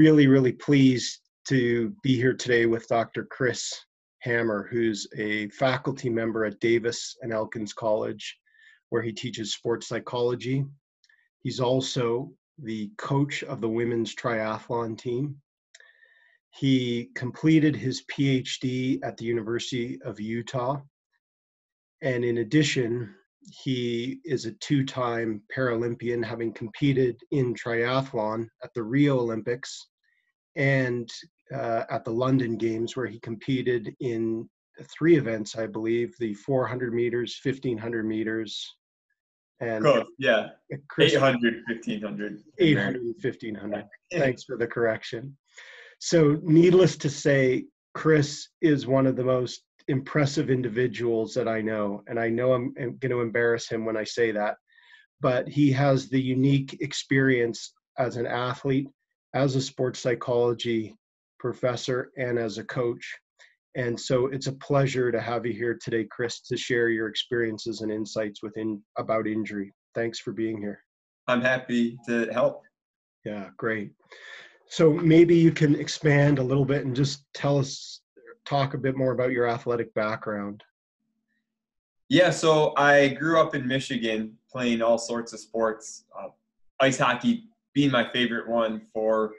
really, really pleased to be here today with Dr. Chris Hammer, who's a faculty member at Davis and Elkins College, where he teaches sports psychology. He's also the coach of the women's triathlon team. He completed his PhD at the University of Utah. And in addition, he is a two time Paralympian, having competed in triathlon at the Rio Olympics and uh, at the London Games, where he competed in three events, I believe the 400 meters, 1500 meters, and cool. yeah, 800, 1500. 800, 1500. Thanks for the correction. So, needless to say, Chris is one of the most impressive individuals that I know, and I know I'm, I'm going to embarrass him when I say that, but he has the unique experience as an athlete, as a sports psychology professor, and as a coach. And so it's a pleasure to have you here today, Chris, to share your experiences and insights within about injury. Thanks for being here. I'm happy to help. Yeah, great. So maybe you can expand a little bit and just tell us talk a bit more about your athletic background. Yeah, so I grew up in Michigan playing all sorts of sports, uh, ice hockey being my favorite one for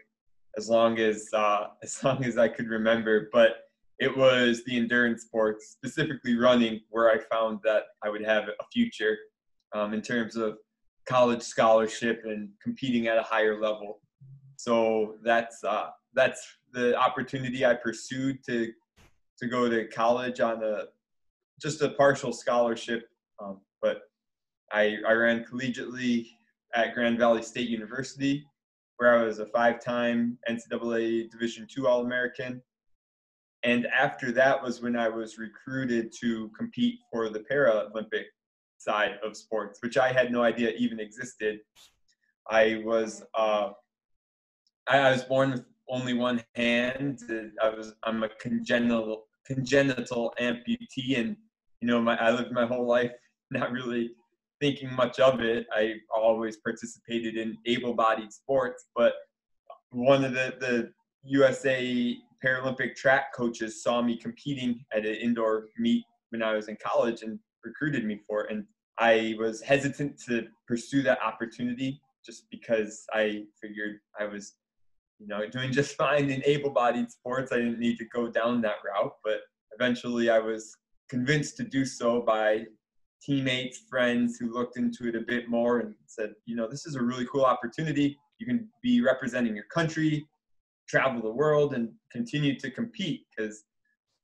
as long as uh, as long as I could remember. But it was the endurance sports, specifically running, where I found that I would have a future um, in terms of college scholarship and competing at a higher level. So that's uh, that's the opportunity I pursued to to go to college on a just a partial scholarship. Um, but I, I ran collegiately at Grand Valley State University, where I was a five-time NCAA Division II All-American. And after that was when I was recruited to compete for the Paralympic side of sports, which I had no idea even existed. I was uh, I, I was born with only one hand. I was I'm a congenital congenital amputee, and you know, my I lived my whole life not really thinking much of it. I always participated in able-bodied sports, but one of the the USA Paralympic track coaches saw me competing at an indoor meet when I was in college and recruited me for it. And I was hesitant to pursue that opportunity just because I figured I was you know, doing just fine in able-bodied sports. I didn't need to go down that route, but eventually I was convinced to do so by teammates, friends who looked into it a bit more and said, you know, this is a really cool opportunity. You can be representing your country, travel the world, and continue to compete because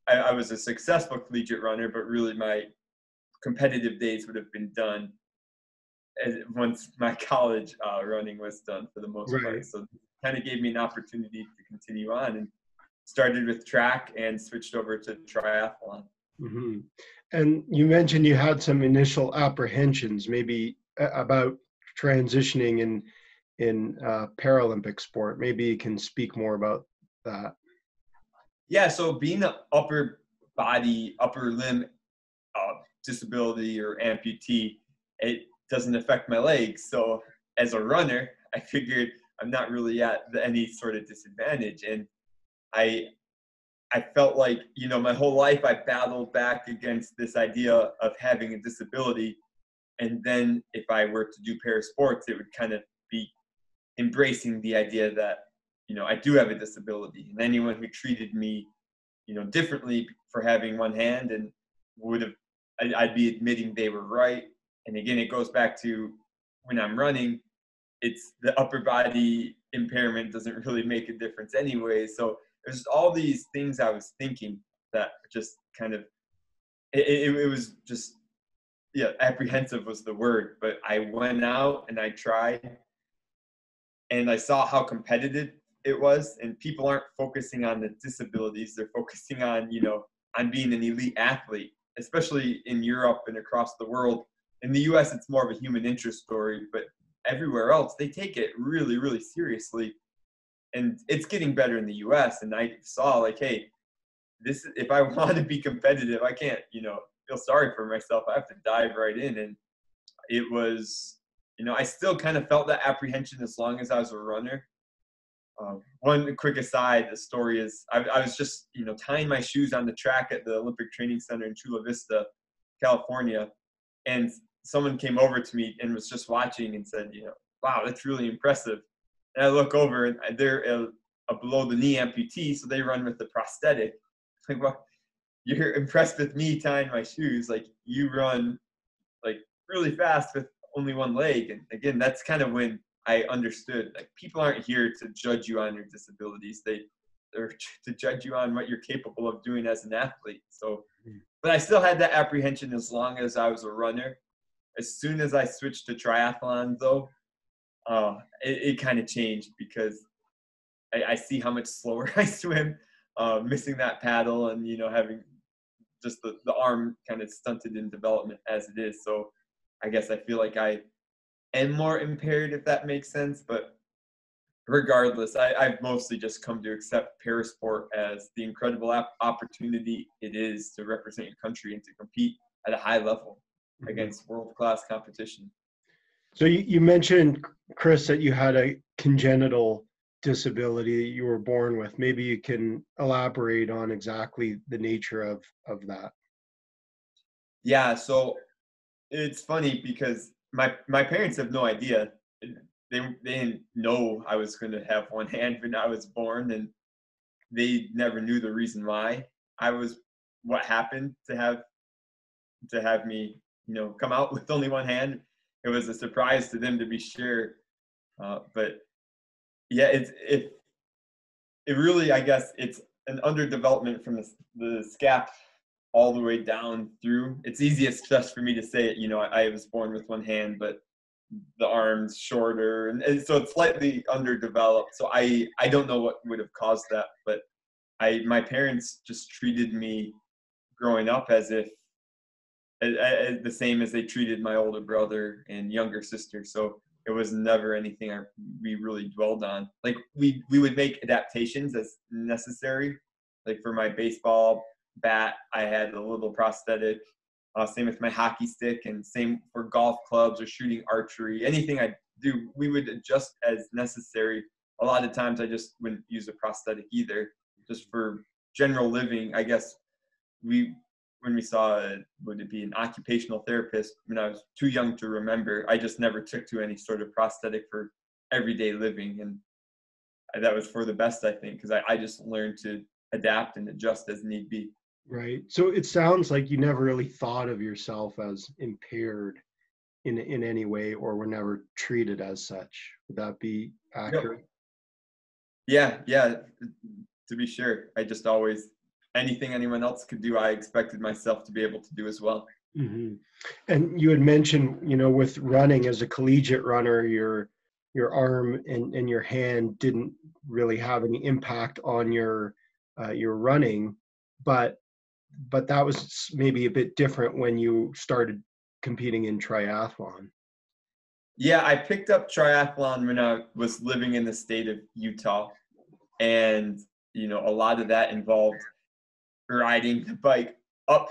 I, I was a successful collegiate runner, but really my competitive days would have been done once my college uh, running was done for the most right. part. So kind of gave me an opportunity to continue on and started with track and switched over to triathlon. Mm-hmm. And you mentioned you had some initial apprehensions, maybe about transitioning in in uh, Paralympic sport. Maybe you can speak more about that. Yeah, so being an upper body, upper limb uh, disability or amputee, it doesn't affect my legs. So as a runner, I figured I'm not really at any sort of disadvantage. And I I felt like, you know, my whole life I battled back against this idea of having a disability. And then if I were to do para sports, it would kind of be embracing the idea that, you know, I do have a disability. And anyone who treated me, you know, differently for having one hand and would have, I'd be admitting they were right. And again, it goes back to when I'm running, it's the upper body impairment doesn't really make a difference anyway. So there's all these things I was thinking that just kind of it, it, it was just yeah apprehensive was the word. But i went out and i tried and i saw how competitive it was. And people aren't focusing on the disabilities. They're focusing on you know on being an elite athlete especially in europe and across the world. In the us it's more of a human interest story but everywhere else, they take it really, really seriously. And it's getting better in the US. And I saw like, hey, this if I want to be competitive, I can't, you know, feel sorry for myself. I have to dive right in. And it was, you know, I still kind of felt that apprehension as long as I was a runner. Um, one quick aside, the story is I, I, was just you know tying my shoes on the track at the Olympic Training Center in Chula Vista, California, and someone came over to me and was just watching and said, you know, wow, that's really impressive. And I look over and they're a, a below the knee amputee, so they run with the prosthetic. Like, well, you're impressed with me tying my shoes. Like you run like really fast with only one leg. And again, that's kind of when I understood like people aren't here to judge you on your disabilities. They they're to judge you on what you're capable of doing as an athlete. So, hmm. but I still had that apprehension as long as I was a runner. As soon as I switched to triathlon, though, uh, it, it kind of changed because I, I, see how much slower I swim, uh, missing that paddle, and you know having just the, the arm kind of stunted in development as it is. So, I guess I feel like I am more impaired, if that makes sense. But regardless, I, I've mostly just come to accept parasport as the incredible opportunity it is to represent your country and to compete at a high level mm-hmm. against world class competition. So you, you mentioned, Chris, that you had a congenital disability that you were born with. Maybe you can elaborate on exactly the nature of, of that. Yeah, so it's funny because my my parents have no idea. They they didn't know I was going to have one hand when I was born, and they never knew the reason why I was what happened to have to have me you know come out with only one hand. It was a surprise to them to be sure, uh, but yeah, it's it it really I guess it's an underdevelopment from the the scap all the way down through. It's easiest just for me to say it. You know, I, I was born with one hand, but the arms shorter, and, and, so it's slightly underdeveloped. So I I don't know what would have caused that, but I my parents just treated me growing up as if as, as the same as they treated my older brother and younger sister. So it was never anything I, we really dwelled on. Like we we would make adaptations as necessary. Like for my baseball bat, I had a little prosthetic. Uh, same with my hockey stick, and same for golf clubs or shooting archery. Anything I do, we would adjust as necessary. A lot of times, I just wouldn't use a prosthetic either, just for general living. I guess we, when we saw, a, would it be an occupational therapist when I was too young to remember, I just never took to any sort of prosthetic for everyday living, and that was for the best, I think, because I, I just learned to adapt and adjust as need be. Right. So it sounds like you never really thought of yourself as impaired in in any way or were never treated as such. Would that be accurate? Yeah, yeah, to be sure. I just always anything anyone else could do, I expected myself to be able to do as well. Mm-hmm. And you had mentioned, you know, with running as a collegiate runner, your your arm and, and your hand didn't really have any impact on your uh, your running, but but that was maybe a bit different when you started competing in triathlon. Yeah, I picked up triathlon when I was living in the state of Utah. And, you know, a lot of that involved riding the bike up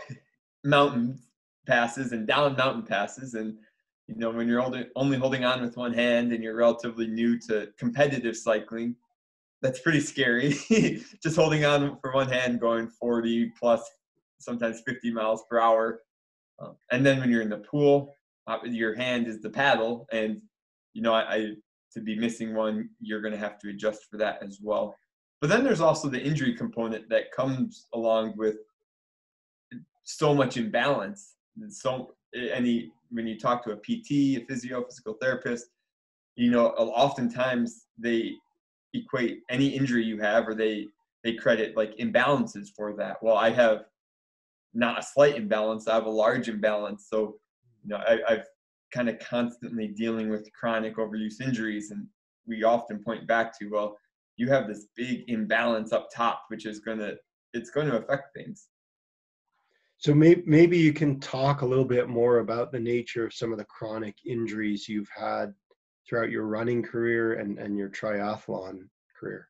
mountain passes and down mountain passes. And, you know, when you're only, only holding on with one hand and you're relatively new to competitive cycling, that's pretty scary. Just holding on for one hand, going 40 plus sometimes 50 miles per hour. Um, and then when you're in the pool, uh, your hand is the paddle, and you know, I, I to be missing one, you're going to have to adjust for that as well. But then there's also the injury component that comes along with so much imbalance. And so any when you talk to a PT, a physio, physical therapist, you know, oftentimes they equate any injury you have or they they credit like imbalances for that. Well, I have not a slight imbalance. I have a large imbalance. So, you know, I, I've kind of constantly dealing with chronic overuse injuries, and we often point back to, well, you have this big imbalance up top, which is going to it's going to affect things. So maybe maybe you can talk a little bit more about the nature of some of the chronic injuries you've had throughout your running career and, and your triathlon career.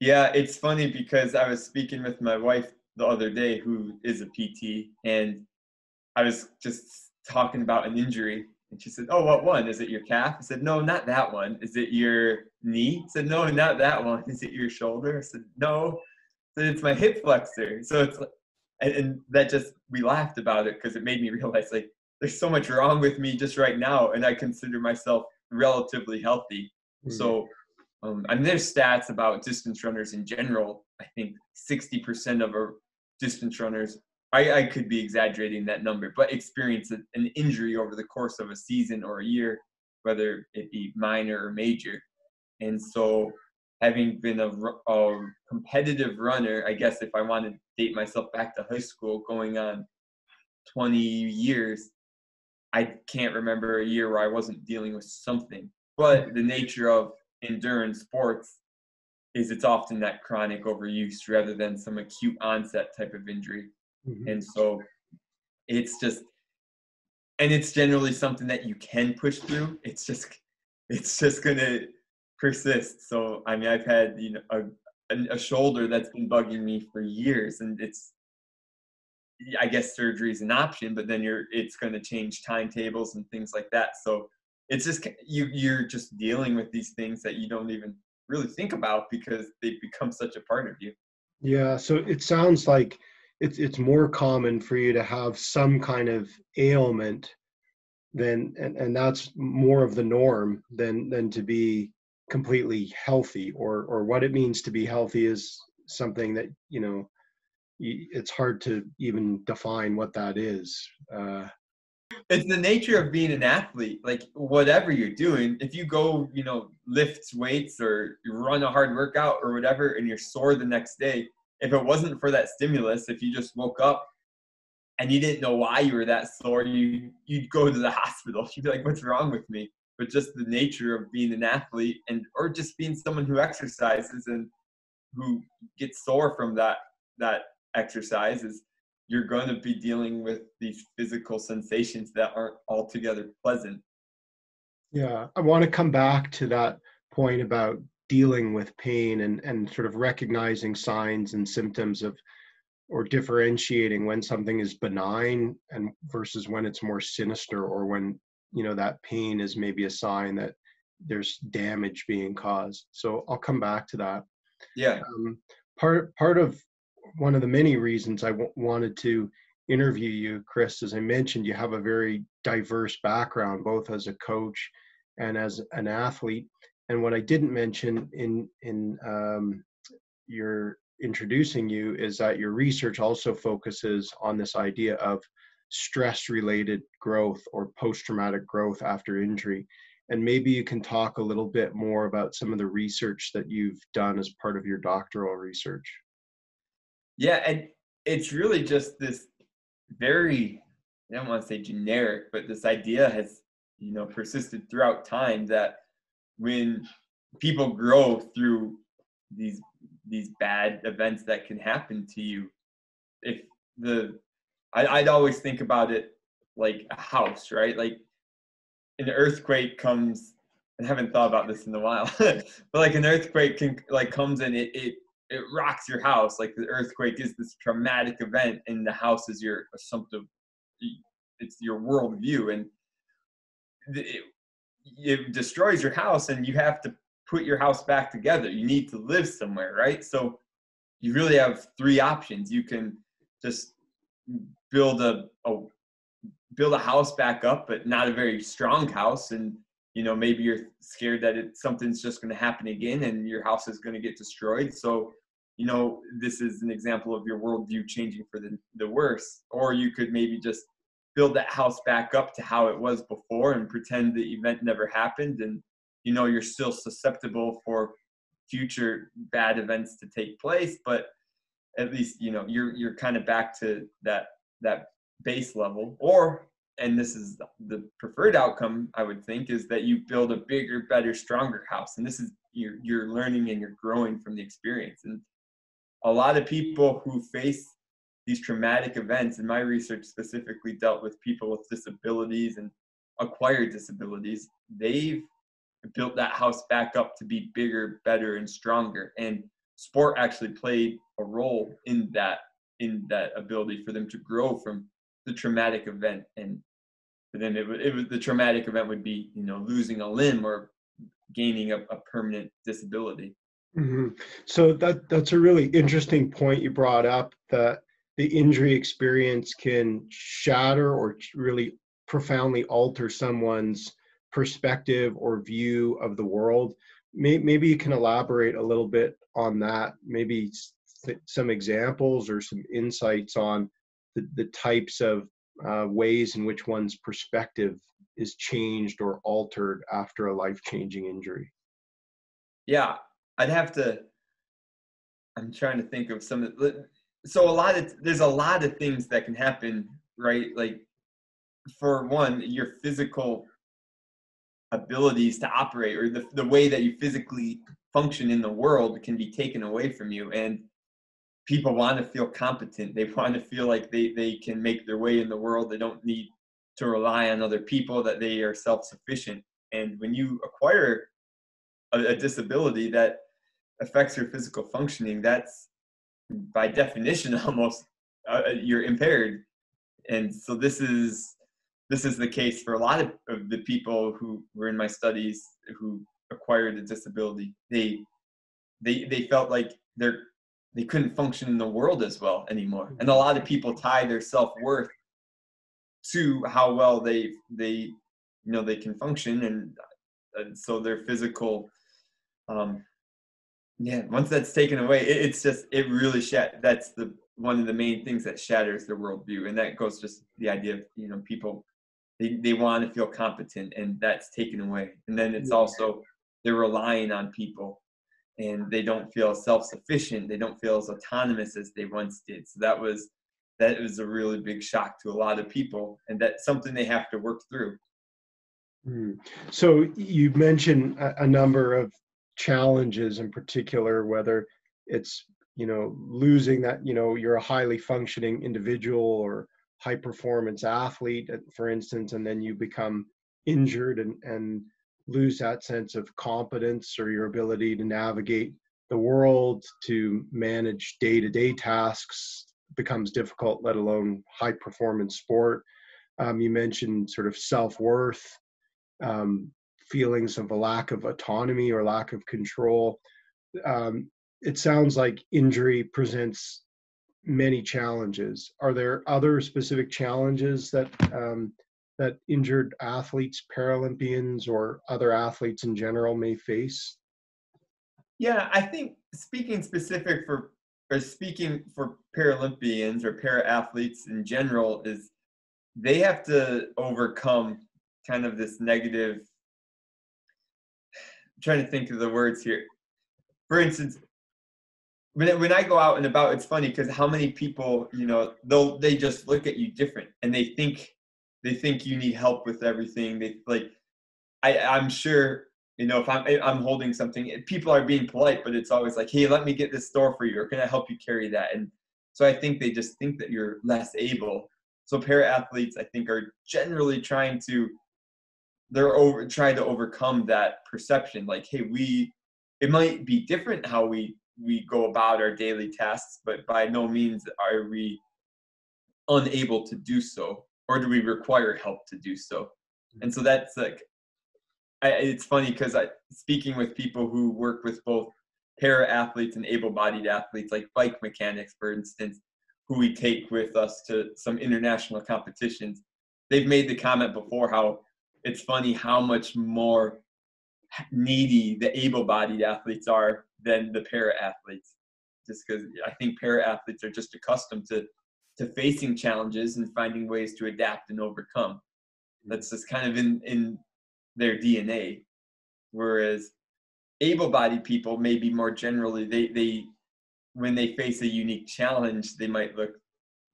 Yeah, it's funny because I was speaking with my wife the other day who is a PT, and I was just talking about an injury, And she said, Oh, what one? Is it your calf? I said, No, not that one. Is it your knee? I said, No, not that one. Is it your shoulder? I said, No. I said, It's my hip flexor. So it's like, and, and that just, we laughed about it because it made me realize like, there's so much wrong with me just right now. And I consider myself relatively healthy. Mm-hmm. So, um, I mean, there's stats about distance runners in general. I think 60% of our distance runners I, I could be exaggerating that number, but experience an injury over the course of a season or a year, whether it be minor or major. And so, having been a, a competitive runner, I guess if I want to date myself back to high school, going on 20 years, I can't remember a year where I wasn't dealing with something. But the nature of endurance sports is it's often that chronic overuse rather than some acute onset type of injury. Mm-hmm. And so it's just, and it's generally something that you can push through. It's just, it's just going to persist. So, I mean, I've had, you know, a, a shoulder that's been bugging me for years and it's, I guess surgery is an option, but then you're, it's going to change timetables and things like that. So it's just, you, you're just dealing with these things that you don't even really think about because they've become such a part of you. Yeah. So it sounds like, it's it's more common for you to have some kind of ailment than and, and that's more of the norm than than to be completely healthy or or what it means to be healthy is something that you know it's hard to even define what that is uh, it's the nature of being an athlete like whatever you're doing if you go you know lift weights or you run a hard workout or whatever and you're sore the next day if it wasn't for that stimulus, if you just woke up and you didn't know why you were that sore, you you'd go to the hospital. You'd be like, "What's wrong with me?" But just the nature of being an athlete and or just being someone who exercises and who gets sore from that that exercise is you're going to be dealing with these physical sensations that aren't altogether pleasant. Yeah, I want to come back to that point about dealing with pain and, and sort of recognizing signs and symptoms of or differentiating when something is benign and versus when it's more sinister or when you know that pain is maybe a sign that there's damage being caused. So i'll come back to that. Yeah. Um, part part of one of the many reasons I w- wanted to interview you chris as i mentioned you have a very diverse background both as a coach and as an athlete and what I didn't mention in in um, your introducing you is that your research also focuses on this idea of stress related growth or post traumatic growth after injury. And maybe you can talk a little bit more about some of the research that you've done as part of your doctoral research. Yeah, and it's really just this very, I don't want to say generic, but this idea has, you know, persisted throughout time that when people grow through these these bad events that can happen to you if the I, i'd always think about it like a house right? Like an earthquake comes i haven't thought about this in a while but like an earthquake can like comes and it, it it rocks your house like the earthquake is this traumatic event and the house is your assumptive it's your worldview and it, it destroys your house and you have to put your house back together. You need to live somewhere, right? So you really have three options. You can just build a, a build a house back up, but not a very strong house. And you know, maybe you're scared that it something's just going to happen again, and your house is going to get destroyed. So, you know, this is an example of your worldview changing for the the worse. Or you could maybe just build that house back up to how it was before and pretend the event never happened and you know you're still susceptible for future bad events to take place but at least you know you're you're kind of back to that that base level. Or and this is the preferred outcome i would think is that you build a bigger better stronger house. And this is you're you're learning and you're growing from the experience. And a lot of people who face these traumatic events and my research specifically dealt with people with disabilities and acquired disabilities they've built that house back up to be bigger better and stronger. And sport actually played a role in that in that ability for them to grow from the traumatic event. And but then it, it was the traumatic event would be you know losing a limb or gaining a, a permanent disability. Mm-hmm. so that that's a really interesting point you brought up that the injury experience can shatter or really profoundly alter someone's perspective or view of the world. Maybe you can elaborate a little bit on that maybe some examples or some insights on the, the types of uh, ways in which one's perspective is changed or altered after a life-changing injury. Yeah i'd have to i'm trying to think of some of so a lot of there's a lot of things that can happen right? Like for one your physical abilities to operate or the, the way that you physically function in the world can be taken away from you and people want to feel competent. They want to feel like they, they can make their way in the world. They don't need to rely on other people that they are self-sufficient. And when you acquire a, a disability that affects your physical functioning that's by definition almost uh, you're impaired and so this is this is the case for a lot of, of the people who were in my studies who acquired a disability. They they they felt like they're they couldn't function in the world as well anymore. And a lot of people tie their self worth to how well they they you know they can function and, and so their physical um yeah once that's taken away it, it's just it really shat that's the one of the main things that shatters their worldview and that goes just the idea of you know people they, they want to feel competent and that's taken away. And then it's also they're relying on people and they don't feel self-sufficient they don't feel as autonomous as they once did. So that was that was a really big shock to a lot of people and that's something they have to work through. Hmm. so you mentioned a, a number of challenges in particular whether it's you know losing that you know you're a highly functioning individual or high performance athlete, uh, for instance, and then you become injured and, and lose that sense of competence or your ability to navigate the world, to manage day to day tasks becomes difficult, let alone high performance sport. Um, you mentioned sort of self worth, um, feelings of a lack of autonomy or lack of control. Um, it sounds like injury presents many challenges. Are there other specific challenges that um, that injured athletes, Paralympians, or other athletes in general may face? Yeah, I think speaking specific for or speaking for Paralympians or para athletes in general is they have to overcome kind of this negative. Trying to think of the words here. For instance, when when I go out and about, it's funny because how many people, you know, they'll they just look at you different and they think they think you need help with everything. They like, I I'm sure you know if I'm I'm holding something, eh, people are being polite, but it's always like, hey, let me get this store for you, or can I help you carry that? And so I think they just think that you're less able. So para athletes, I think, are generally trying to they're over trying to overcome that perception. Like, hey, we it might be different how we we go about our daily tasks, but by no means are we unable to do so, or do we require help to do so? And so that's like, I, it's funny because I speaking with people who work with both para athletes and able-bodied athletes, like bike mechanics, for instance, who we take with us to some international competitions. They've made the comment before how it's funny how much more needy the able-bodied athletes are than the para athletes just because i think para athletes are just accustomed to to facing challenges and finding ways to adapt and overcome. That's just kind of in in their dna whereas able-bodied people maybe more generally they they when they face a unique challenge they might look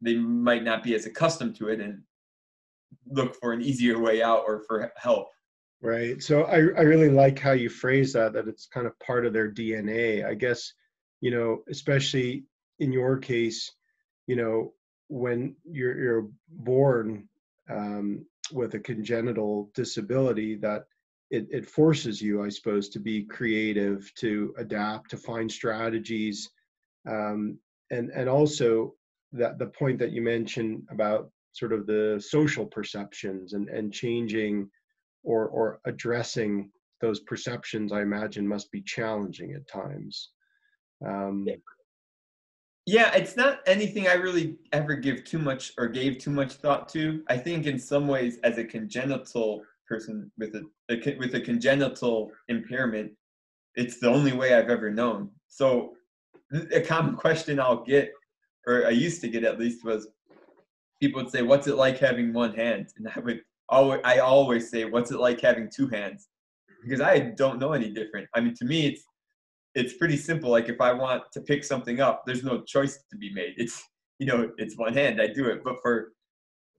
they might not be as accustomed to it and look for an easier way out or for help Right. So I, I really like how you phrase that, that it's kind of part of their DNA. I guess, you know, especially in your case, you know, when you're, you're born um, with a congenital disability, that it, it forces you, I suppose, to be creative, to adapt, to find strategies. Um, and, and also that the point that you mentioned about sort of the social perceptions and and changing or or addressing those perceptions i imagine must be challenging at times. Um, yeah. It's not anything i really ever give too much or gave too much thought to. I think in some ways as a congenital person with a, a with a congenital impairment it's the only way i've ever known. So a common question i'll get or i used to get at least was people would say what's it like having one hand and i would always i always say what's it like having two hands because i don't know any different i mean to me it's it's pretty simple. Like if I want to pick something up, there's no choice to be made. It's you know, it's one hand. I do it. But for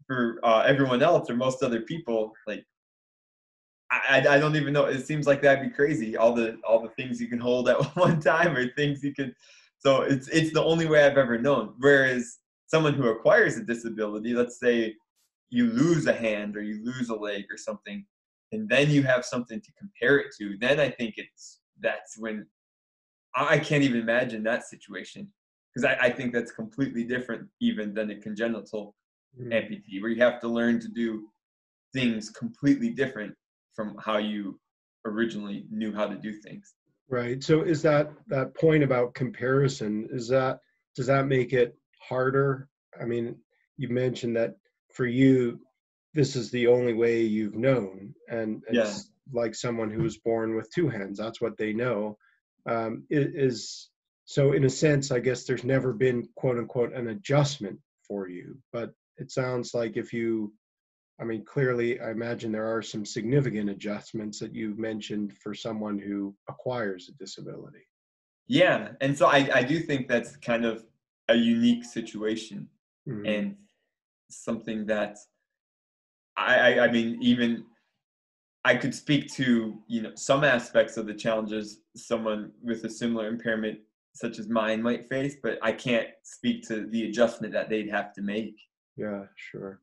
for uh, everyone else or most other people, like I, I don't even know. It seems like that'd be crazy. All the all the things you can hold at one time or things you can. So it's it's the only way I've ever known. Whereas someone who acquires a disability, let's say you lose a hand or you lose a leg or something, and then you have something to compare it to, then I think it's that's when I can't even imagine that situation because I, I, think that's completely different even than a congenital mm-hmm. amputee where you have to learn to do things completely different from how you originally knew how to do things. Right. So is that that point about comparison is that does that make it harder? I mean, you mentioned that for you this is the only way you've known and it's yeah. like someone who was born with two hands that's what they know um, is so in a sense i guess there's never been quote unquote an adjustment for you but it sounds like if you i mean clearly i imagine there are some significant adjustments that you've mentioned for someone who acquires a disability yeah and so i, I do think that's kind of a unique situation mm-hmm. and something that I, I i mean even I could speak to you know some aspects of the challenges someone with a similar impairment such as mine might face, but I can't speak to the adjustment that they'd have to make. Yeah, sure.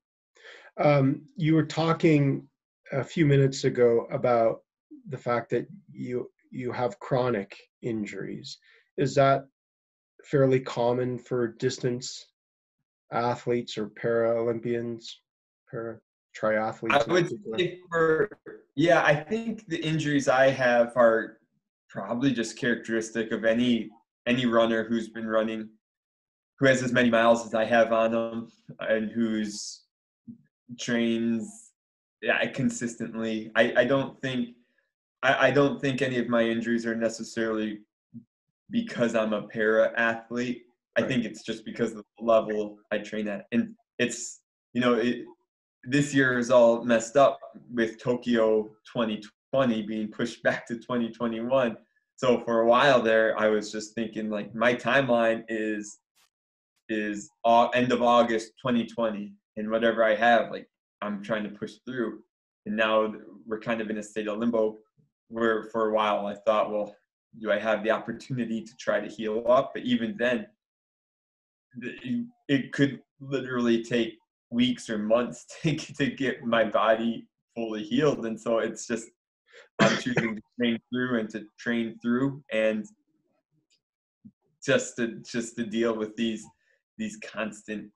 Um, you were talking a few minutes ago about the fact that you you have chronic injuries. Is that fairly common for distance athletes or Paralympians? Para triathletes? I would say for yeah, I think the injuries I have are probably just characteristic of any any runner who's been running, who has as many miles as I have on them, and who's trains yeah, consistently. I, I don't think I, I don't think any of my injuries are necessarily because I'm a para athlete. I think it's just because of the level I train at. And it's you know, it, this year is all messed up with Tokyo 2020 being pushed back to 2021. So for a while there, I was just thinking like my timeline is is end of August 2020, and whatever I have, like I'm trying to push through. And now we're kind of in a state of limbo where for a while I thought, well, do I have the opportunity to try to heal up? But even then, it could literally take weeks or months to, to get my body fully healed. And so it's just, I'm choosing to train through and to train through and just to, just to deal with these, these constant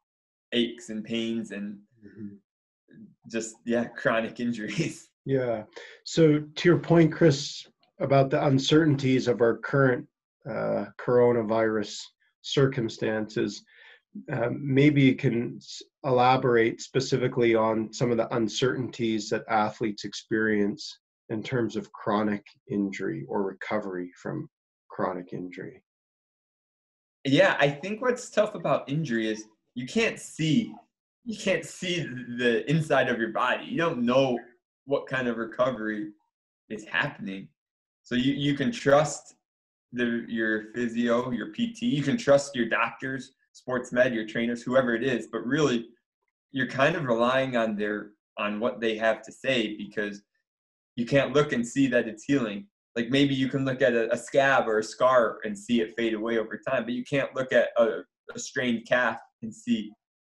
aches and pains and mm-hmm. just, yeah, chronic injuries. Yeah. So to your point, Chris, about the uncertainties of our current uh, coronavirus circumstances, um, maybe you can elaborate specifically on some of the uncertainties that athletes experience in terms of chronic injury or recovery from chronic injury. Yeah, I think what's tough about injury is you can't see you can't see the inside of your body. You don't know what kind of recovery is happening. So you, you can trust the, your physio, your PT, you can trust your doctors sports med, your trainers, whoever it is, but really you're kind of relying on their on what they have to say because you can't look and see that it's healing. Like maybe you can look at a, a scab or a scar and see it fade away over time, but you can't look at a, a strained calf and see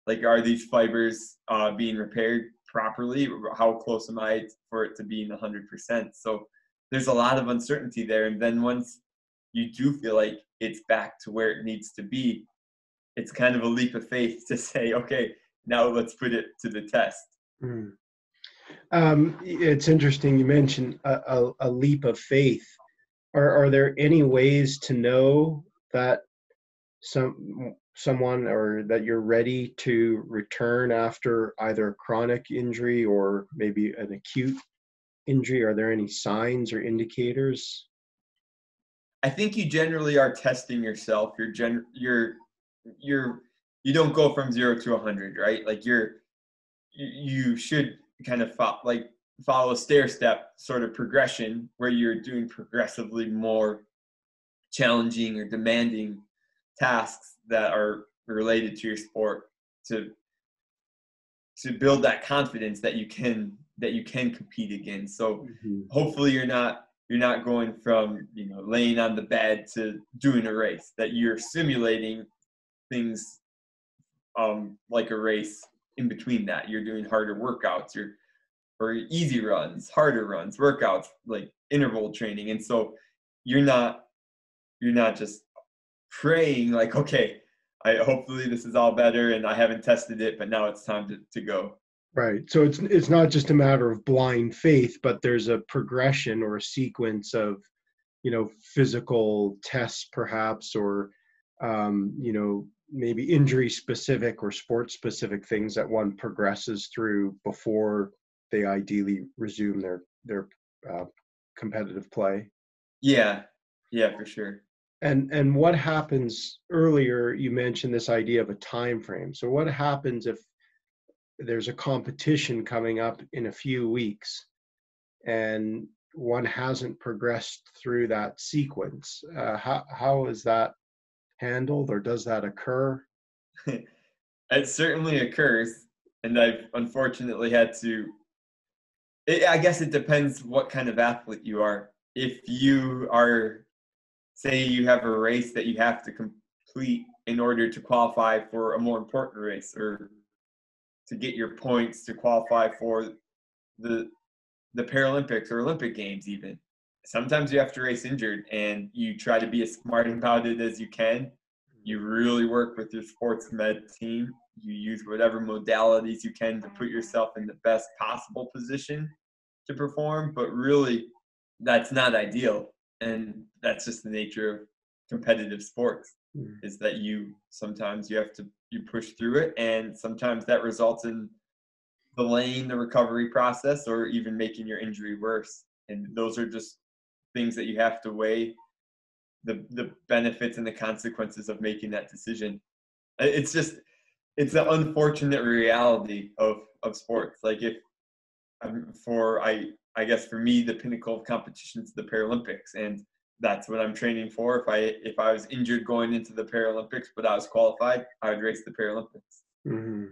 like are these fibers uh, being repaired properly? How close am I for it to being 100%? So there's a lot of uncertainty there. And then once you do feel like it's back to where it needs to be, it's kind of a leap of faith to say, okay, now let's put it to the test. Mm. Um, it's interesting you mentioned a, a, a, leap of faith. Are, are there any ways to know that some someone or that you're ready to return after either a chronic injury or maybe an acute injury? Are there any signs or indicators? I think you generally are testing yourself. You're gen you're you're you don't go from zero to a hundred, right? Like you're you should kind of follow, like follow a stair step sort of progression where you're doing progressively more challenging or demanding tasks that are related to your sport to to build that confidence that you can that you can compete again. So mm-hmm. hopefully you're not you're not going from you know laying on the bed to doing a race that you're simulating things um, like a race in between that you're doing harder workouts you're or easy runs harder runs workouts like interval training and so you're not you're not just praying like okay i hopefully this is all better and i haven't tested it but now it's time to, to go Right. So it's it's not just a matter of blind faith, but there's a progression or a sequence of, you know, physical tests perhaps, or um, you know, maybe injury specific or sport specific things that one progresses through before they ideally resume their their uh, competitive play. Yeah. Yeah, for sure. And and what happens earlier? You mentioned this idea of a time frame. So what happens if there's a competition coming up in a few weeks. And one hasn't progressed through that sequence. Uh, how, how is that handled or does that occur? It certainly occurs and i've unfortunately had to it, i guess it depends what kind of athlete you are. If you are say you have a race that you have to complete in order to qualify for a more important race or to get your points to qualify for the the Paralympics or Olympic Games even. Sometimes you have to race injured and you try to be as smart about it as you can. You really work with your sports med team. You use whatever modalities you can to put yourself in the best possible position to perform, but really that's not ideal. And that's just the nature of competitive sports mm. is that you sometimes you have to you push through it and sometimes that results in delaying the recovery process or even making your injury worse. And those are just things that you have to weigh the the benefits and the consequences of making that decision. It's just it's the unfortunate reality of of sports. Like if um, for i i guess for me the pinnacle of competition is the paralympics. And that's what I'm training for. If I if I was injured going into the Paralympics, but I was qualified, I would race the Paralympics. Mm-hmm.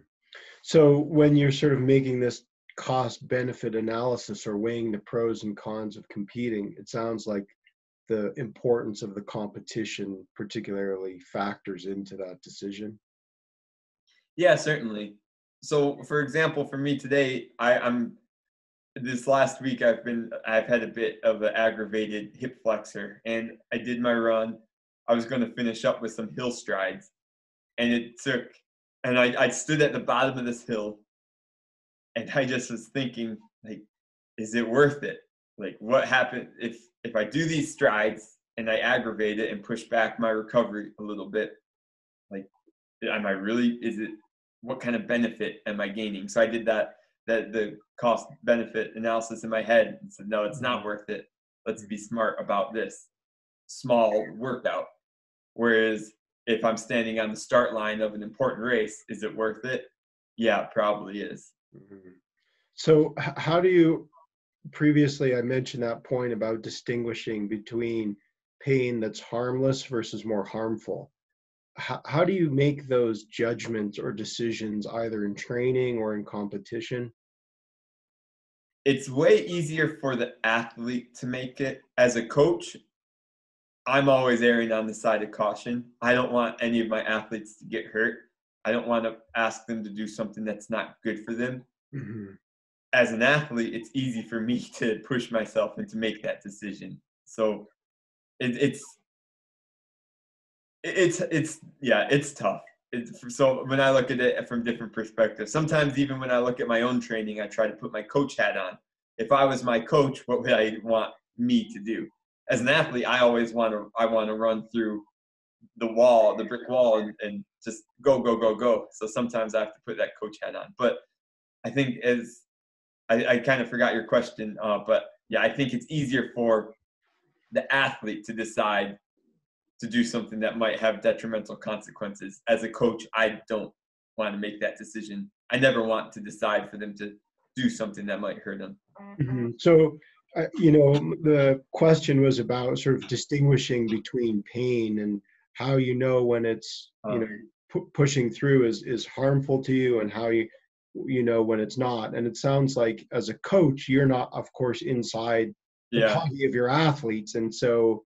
So when you're sort of making this cost benefit analysis or weighing the pros and cons of competing, it sounds like the importance of the competition particularly factors into that decision. Yeah, certainly. So, for example, for me today, I, I'm this last week I've been I've had a bit of an aggravated hip flexor and I did my run. I was going to finish up with some hill strides and it took and I, I stood at the bottom of this hill and I just was thinking like is it worth it? Like what happened if if I do these strides and I aggravate it and push back my recovery a little bit like am I really is it what kind of benefit am I gaining? So I did that that the cost benefit analysis in my head and said, no, it's not mm-hmm. worth it. Let's be smart about this small workout. Whereas if I'm standing on the start line of an important race, is it worth it? Yeah, it probably is. Mm-hmm. So, how do you? Previously, I mentioned that point about distinguishing between pain that's harmless versus more harmful. How, how do you make those judgments or decisions either in training or in competition? It's way easier for the athlete to make it. As a coach, I'm always erring on the side of caution. I don't want any of my athletes to get hurt. I don't want to ask them to do something that's not good for them. Mm-hmm. As an athlete, it's easy for me to push myself and to make that decision. So it, it's it's it's yeah, it's tough. So when I look at it from different perspectives, sometimes even when I look at my own training, I try to put my coach hat on. If I was my coach, what would I want me to do? As an athlete, I always want to I want to run through the wall, the brick wall, and, and just go, go, go, go. So sometimes I have to put that coach hat on. But I think as I, I kind of forgot your question, uh, but yeah, I think it's easier for the athlete to decide to do something that might have detrimental consequences. As a coach, I don't want to make that decision. I never want to decide for them to do something that might hurt them. Mm-hmm. So, uh, you know, the question was about sort of distinguishing between pain and how you know when it's, you um, know, pu- pushing through is is harmful to you, and how you you know when it's not. And it sounds like as a coach, you're not, of course, inside the yeah. body of your athletes, and so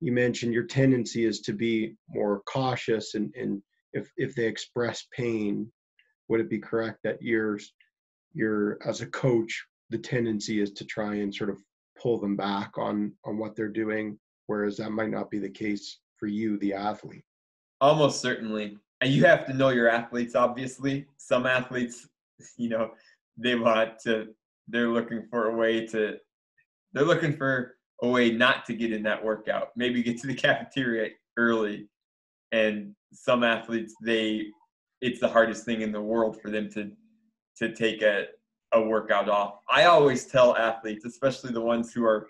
you mentioned your tendency is to be more cautious and, and if, if they express pain, would it be correct that you're, as a coach, the tendency is to try and sort of pull them back on, on what they're doing, whereas that might not be the case for you, the athlete? Almost certainly. And you have to know your athletes, obviously. Some athletes, you know, they want to, they're looking for a way to, they're looking for a way not to get in that workout. Maybe get to the cafeteria early. And some athletes, they it's the hardest thing in the world for them to to take a, a workout off. I always tell athletes, especially the ones who are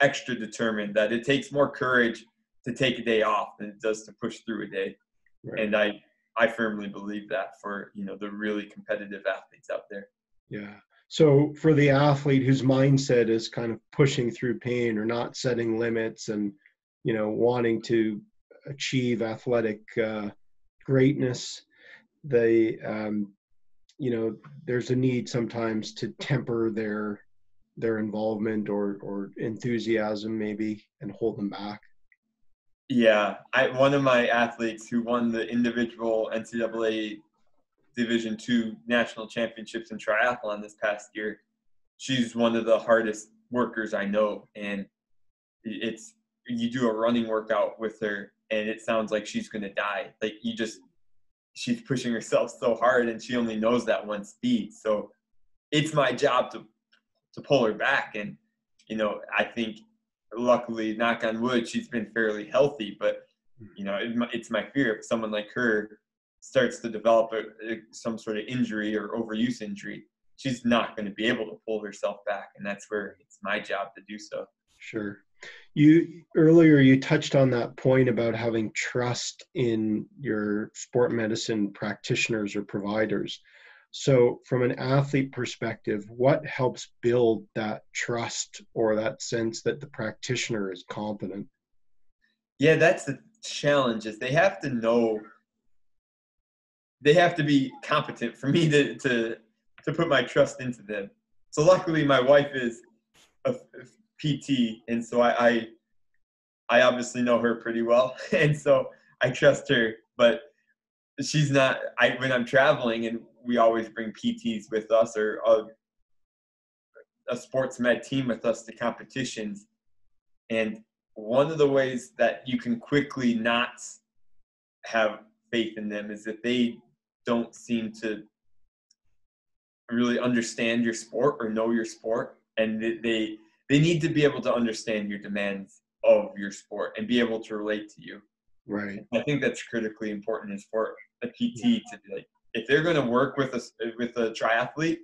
extra determined, that it takes more courage to take a day off than it does to push through a day. Right. And I I firmly believe that for you know the really competitive athletes out there. Yeah. So for the athlete whose mindset is kind of pushing through pain or not setting limits and you know wanting to achieve athletic uh, greatness, they um, you know there's a need sometimes to temper their their involvement or or enthusiasm maybe and hold them back. Yeah, I one of my athletes who won the individual NCAA Division two national championships in triathlon this past year. She's one of the hardest workers I know, and it's you do a running workout with her, and it sounds like she's gonna die. Like you just she's pushing herself so hard, and she only knows that one speed. So it's my job to to pull her back, and you know I think luckily, knock on wood, she's been fairly healthy, but hmm. you know, it, it's my fear if someone like her starts to develop a, a, some sort of injury or overuse injury, she's not going to be able to pull herself back, and that's where it's my job to do so. Sure. You earlier you touched on that point about having trust in your sport medicine practitioners or providers. So, from an athlete perspective, what helps build that trust or that sense that the practitioner is competent? Yeah, that's the challenge. Is they have to know they have to be competent for me to to to put my trust into them. So luckily, my wife is a PT, and so I, I I obviously know her pretty well, and so I trust her. But she's not. I when I'm traveling, and we always bring PTs with us or a, a sports med team with us to competitions, and one of the ways that you can quickly not have faith in them is that they don't seem to really understand your sport or know your sport and they they need to be able to understand your demands of your sport and be able to relate to you. Right. I think that's critically important is for a pt to be like if they're going to work with a with a triathlete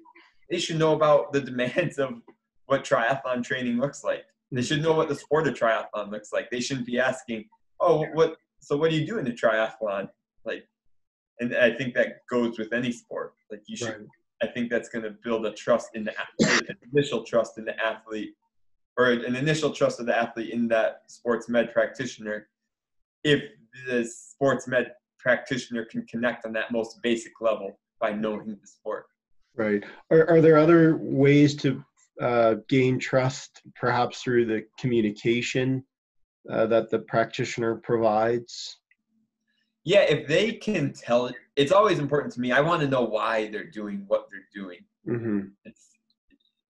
they should know about the demands of what triathlon training looks like. They should know what the sport of triathlon looks like. They shouldn't be asking oh what so what do you do in the triathlon and I think that goes with any sport. Like you should, right. I think that's going to build a trust in the athlete, initial trust in the athlete, or an initial trust of the athlete in that sports med practitioner. If the sports med practitioner can connect on that most basic level by knowing the sport. Right. Are, are there other ways to uh, gain trust, perhaps through the communication uh, that the practitioner provides? Yeah, if they can tell it, it's always important to me. I want to know why they're doing what they're doing. Mm-hmm.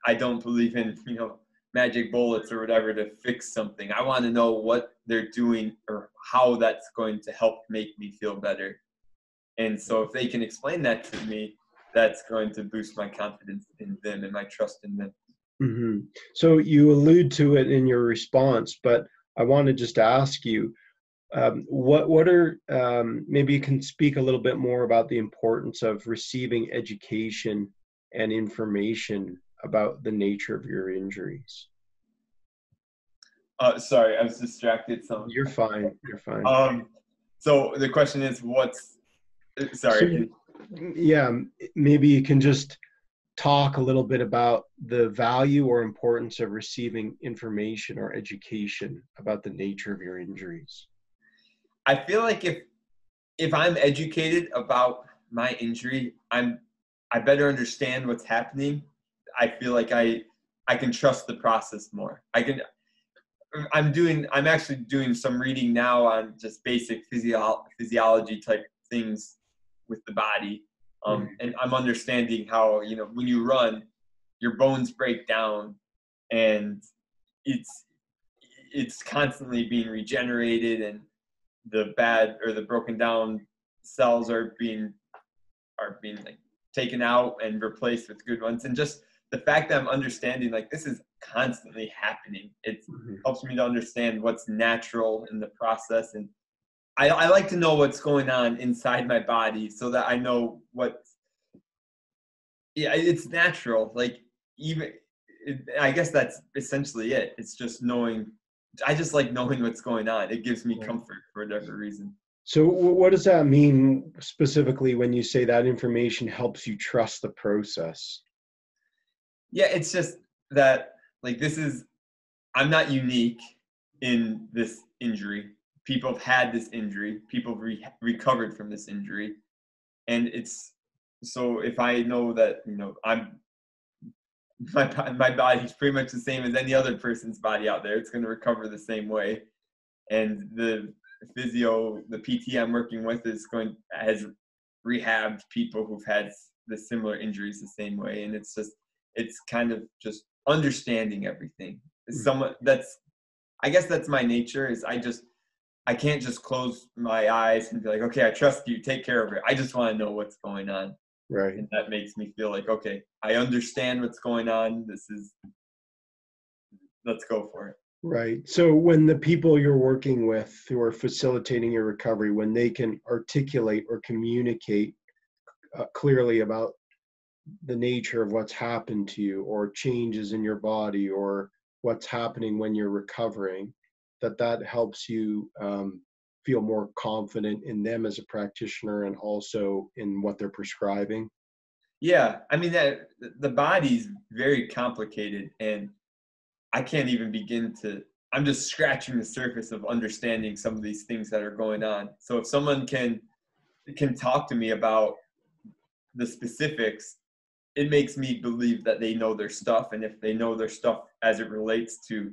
I don't believe in you know magic bullets or whatever to fix something. I want to know what they're doing or how that's going to help make me feel better. And so if they can explain that to me, that's going to boost my confidence in them and my trust in them. Mm-hmm. So you allude to it in your response, but I want to just ask you, um, what what are um, maybe you can speak a little bit more about the importance of receiving education and information about the nature of your injuries. Uh, sorry, I was distracted. So you're fine. You're fine. Um, so the question is, what's uh, sorry? So, yeah, maybe you can just talk a little bit about the value or importance of receiving information or education about the nature of your injuries. I feel like if if I'm educated about my injury, I'm I better understand what's happening. I feel like I I can trust the process more. I can I'm doing I'm actually doing some reading now on just basic physio- physiology type things with the body. Um, mm-hmm. and I'm understanding how, you know, when you run, your bones break down and it's it's constantly being regenerated and the bad or the broken down cells are being are being like taken out and replaced with good ones. And just the fact that i'm understanding like this is constantly happening it mm-hmm. helps me to understand what's natural in the process. And I, I like to know what's going on inside my body so that i know what yeah it's natural. Like even it, i guess that's essentially it. It's just knowing I just like knowing what's going on. It gives me comfort for whatever reason. So, what does that mean specifically when you say that information helps you trust the process? Yeah, it's just that, like, this is, I'm not unique in this injury. People have had this injury, people have re- recovered from this injury. And it's so if I know that, you know, I'm my my body is pretty much the same as any other person's body out there. It's going to recover the same way, and the physio, the PT I'm working with is going has rehabbed people who've had the similar injuries the same way, and it's just it's kind of just understanding everything. Mm-hmm. Someone that's I guess that's my nature is I just I can't just close my eyes and be like, okay, I trust you, take care of it. I just want to know what's going on. Right. And that makes me feel like, okay, I understand what's going on. This is, let's go for it. Right. So when the people you're working with who are facilitating your recovery, when they can articulate or communicate uh, clearly about the nature of what's happened to you or changes in your body or what's happening when you're recovering, that that helps you um, feel more confident in them as a practitioner and also in what they're prescribing? Yeah, I mean that the body's very complicated and I can't even begin to I'm just scratching the surface of understanding some of these things that are going on. So if someone can can talk to me about the specifics, it makes me believe that they know their stuff and if they know their stuff as it relates to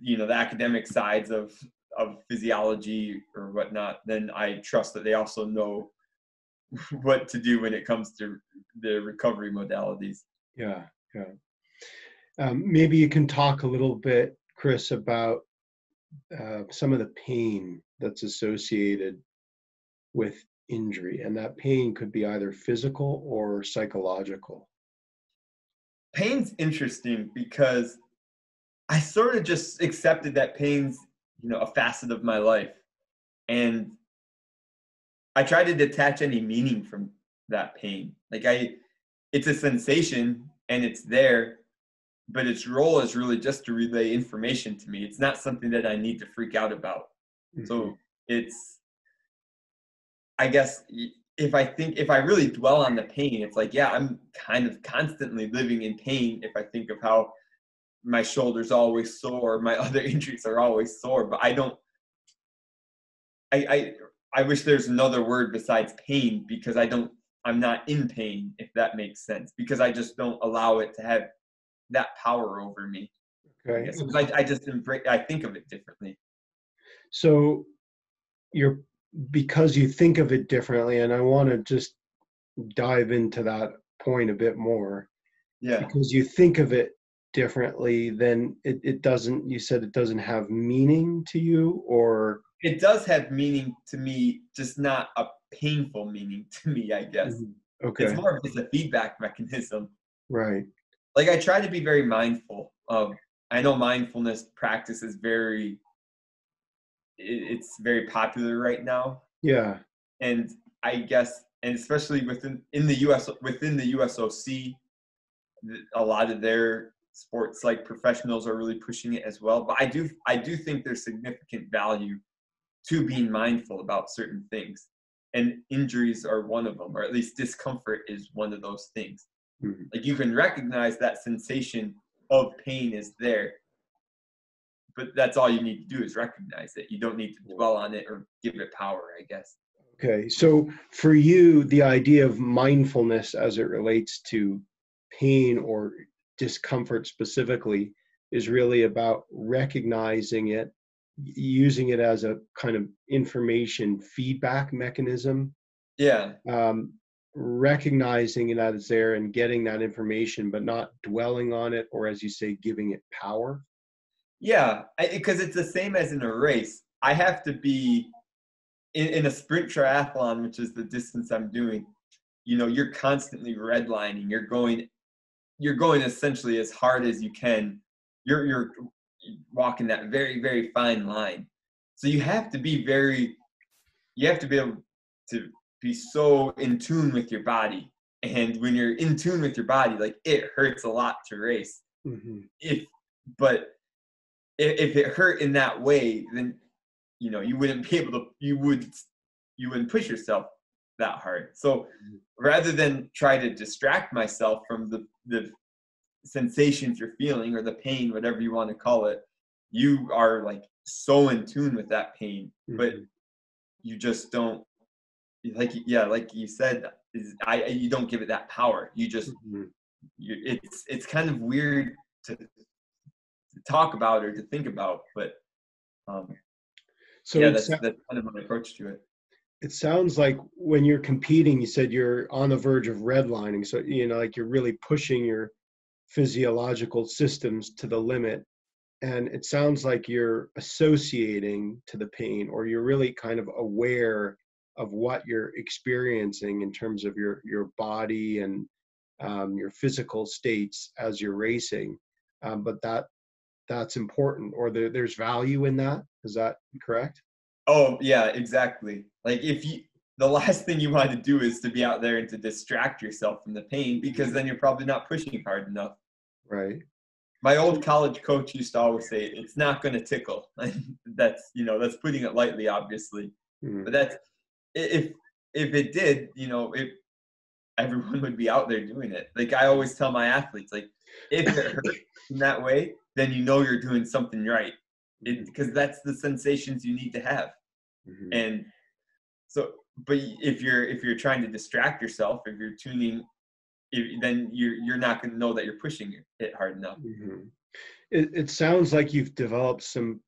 you know the academic sides of of physiology or whatnot, then I trust that they also know what to do when it comes to the recovery modalities. Yeah, yeah. Um, maybe you can talk a little bit, Chris, about uh, some of the pain that's associated with injury, and that pain could be either physical or psychological. Pain's interesting because I sort of just accepted that pain's you know a facet of my life. And i try to detach any meaning from that pain. Like i it's a sensation and it's there but its role is really just to relay information to me. It's not something that i need to freak out about. Mm-hmm. so it's i guess if i think if i really dwell on the pain it's like yeah i'm kind of constantly living in pain if i think of how my shoulder's always sore, my other injuries are always sore, but I don't I I I wish there's another word besides pain because I don't I'm not in pain if that makes sense because I just don't allow it to have that power over me. Okay. I, I, I just embrace, I think of it differently. So you're because you think of it differently, and I want to just dive into that point a bit more. Yeah. Because you think of it differently, then it, it doesn't, you said it doesn't have meaning to you, or it does have meaning to me, just not a painful meaning to me, I guess. Mm-hmm. Okay. It's more of just a feedback mechanism. Right. Like I try to be very mindful of I know mindfulness practice is very it's very popular right now. Yeah. And I guess and especially within in the US within the USOC a lot of their sports like professionals are really pushing it as well but i do i do think there's significant value to being mindful about certain things and injuries are one of them or at least discomfort is one of those things. Mm-hmm. like you can recognize that sensation of pain is there but that's all you need to do is recognize it. You don't need to dwell on it or give it power i guess. Okay so for you the idea of mindfulness as it relates to pain or discomfort specifically is really about recognizing it using it as a kind of information feedback mechanism. Yeah. Um, recognizing that it's there and getting that information but not dwelling on it or as you say giving it power. Yeah because it's the same as in a race i have to be in, in a sprint triathlon which is the distance i'm doing you know you're constantly redlining. You're going you're going essentially as hard as you can. You're you're walking that very very fine line. So you have to be very you have to be able to be so in tune with your body. And when you're in tune with your body, like it hurts a lot to race. Mm-hmm. If but if, if it hurt in that way, then you know you wouldn't be able to you would you wouldn't push yourself that hard. So mm-hmm. rather than try to distract myself from the, the sensations you're feeling or the pain, whatever you want to call it, you are like so in tune with that pain, mm-hmm. but you just don't like yeah, like you said, is I you don't give it that power. You just mm-hmm. you, it's it's kind of weird to, to talk about or to think about, but um, so yeah, that's, that's kind of my approach to it it sounds like when you're competing, you said you're on the verge of redlining. So, you know, like you're really pushing your physiological systems to the limit. And it sounds like you're associating to the pain or you're really kind of aware of what you're experiencing in terms of your, your body and um, your physical states as you're racing. Um, but that that's important or there, there's value in that. Is that correct? Oh yeah, exactly. Like if you the last thing you want to do is to be out there and to distract yourself from the pain because then you're probably not pushing hard enough. Right. My old college coach used to always say, "It's not going to tickle." that's you know that's putting it lightly, obviously, mm-hmm. but that's if if it did, you know, if everyone would be out there doing it. Like I always tell my athletes, like if it hurts in that way, then you know you're doing something right, because that's the sensations you need to have. Mm-hmm. And so, but if you're if you're trying to distract yourself, if you're tuning, if, then you're you're not going to know that you're pushing it hard enough. Mm-hmm. It, it sounds like you've developed some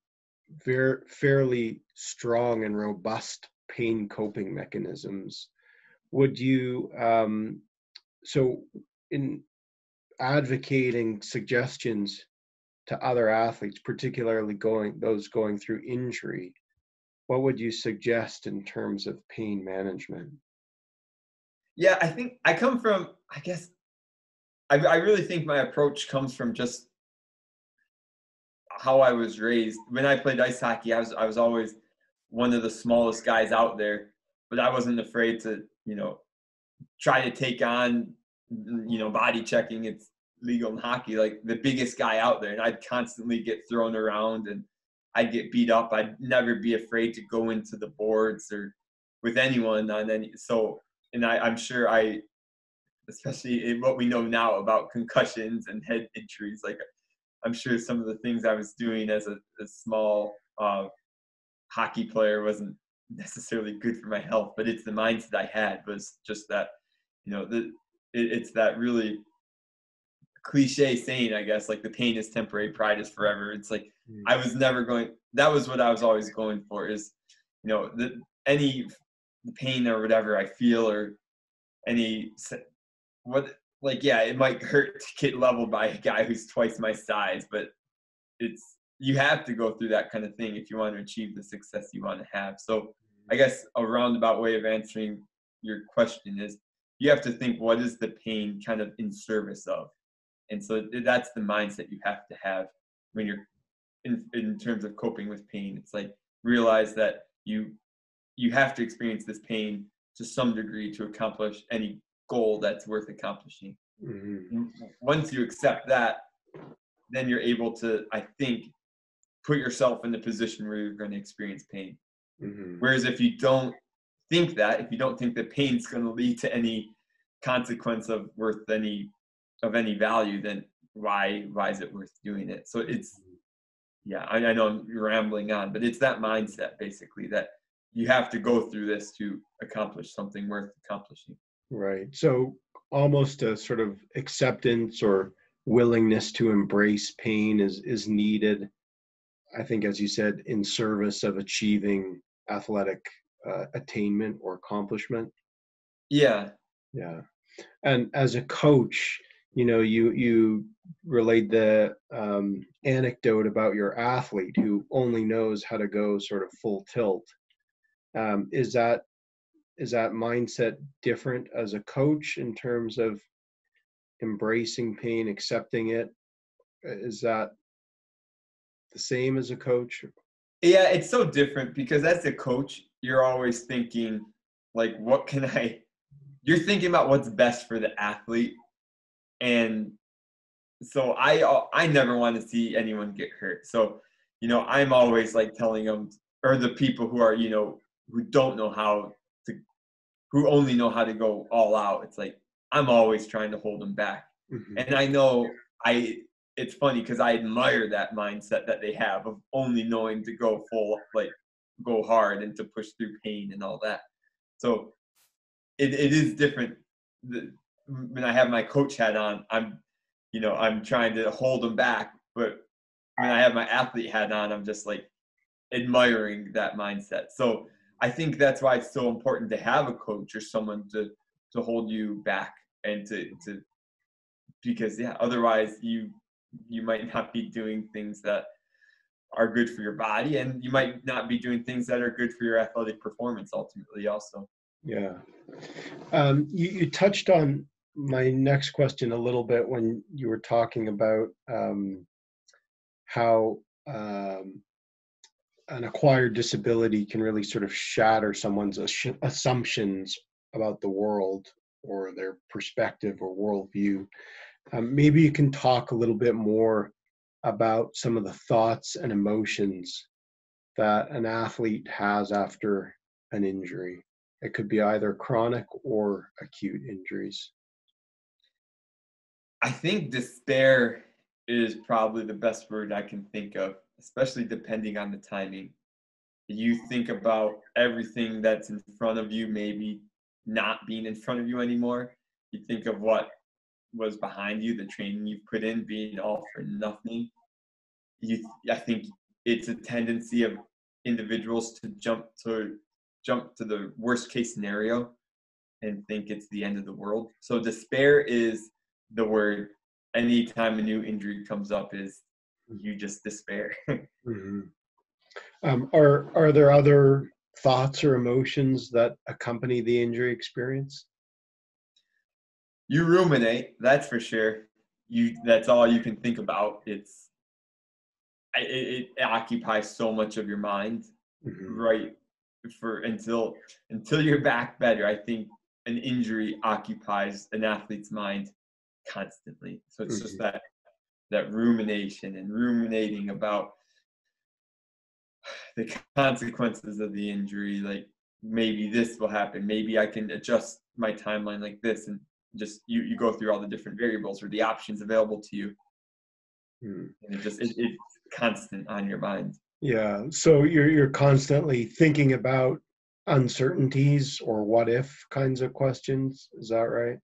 very fairly strong and robust pain coping mechanisms. Would you um, so in advocating suggestions to other athletes, particularly going those going through injury, what would you suggest in terms of pain management? Yeah, I think I come from, I guess, I, I really think my approach comes from just how I was raised. When I played ice hockey, I was I was always one of the smallest guys out there, but I wasn't afraid to, you know, try to take on, you know, body checking. It's legal in hockey, like the biggest guy out there, and I'd constantly get thrown around and I'd get beat up. I'd never be afraid to go into the boards or with anyone on any. So, and I, I'm sure I, especially in what we know now about concussions and head injuries, like I'm sure some of the things I was doing as a, a small uh, hockey player wasn't necessarily good for my health, but it's the mindset I had was just that, you know, the, it, it's that really cliche saying, I guess, like the pain is temporary, pride is forever. It's like mm. I was never going. That was what I was always going for. Is you know the any pain or whatever I feel or any what like yeah, it might hurt to get leveled by a guy who's twice my size, but it's you have to go through that kind of thing if you want to achieve the success you want to have. So I guess a roundabout way of answering your question is you have to think what is the pain kind of in service of and so that's the mindset you have to have when you're in, in terms of coping with pain it's like realize that you you have to experience this pain to some degree to accomplish any goal that's worth accomplishing mm-hmm. once you accept that then you're able to i think put yourself in the position where you're going to experience pain mm-hmm. whereas if you don't think that, if you don't think that pain's going to lead to any consequence of worth any of any value, then why why is it worth doing it? So it's yeah, I, I know I'm rambling on, but it's that mindset basically that you have to go through this to accomplish something worth accomplishing. Right. So almost a sort of acceptance or willingness to embrace pain is is needed. I think, as you said, in service of achieving athletic uh, attainment or accomplishment yeah yeah and as a coach you know you you relayed the um, anecdote about your athlete who only knows how to go sort of full tilt. Um, is that is that mindset different as a coach in terms of embracing pain accepting it? Is that the same as a coach? Yeah it's so different because as a coach you're always thinking like what can i you're thinking about what's best for the athlete and so i i never want to see anyone get hurt so you know i'm always like telling them or the people who are you know who don't know how to who only know how to go all out it's like i'm always trying to hold them back mm-hmm. and i know i it's funny because i admire that mindset that they have of only knowing to go full like go hard and to push through pain and all that. So it, it is different. When I have my coach hat on, I'm, you know, I'm trying to hold them back. But when I have my athlete hat on, I'm just like admiring that mindset. So I think that's why it's so important to have a coach or someone to to hold you back and to to because yeah, otherwise you you might not be doing things that are good for your body and you might not be doing things that are good for your athletic performance ultimately also yeah um, you, you touched on my next question a little bit when you were talking about um, how um, an acquired disability can really sort of shatter someone's assumptions about the world or their perspective or worldview. Um, maybe you can talk a little bit more about some of the thoughts and emotions that an athlete has after an injury. It could be either chronic or acute injuries. I think despair is probably the best word I can think of, especially depending on the timing. You think about everything that's in front of you, maybe not being in front of you anymore. You think of what was behind you, the training you've put in being all for nothing. You, I think it's a tendency of individuals to jump to jump to the worst case scenario and think it's the end of the world. So despair is the word. Anytime a new injury comes up, is you just despair. mm-hmm. um, are are there other thoughts or emotions that accompany the injury experience? you ruminate that's for sure you that's all you can think about it's it, it occupies so much of your mind mm-hmm. right for until until you're back better i think an injury occupies an athlete's mind constantly. So it's mm-hmm. just that that rumination and ruminating about the consequences of the injury like maybe this will happen. Maybe i can adjust my timeline like this and just you you go through all the different variables or the options available to you. Hmm. and it just it, it's constant on your mind. Yeah. So you're you're constantly thinking about uncertainties or what if kinds of questions? Is that right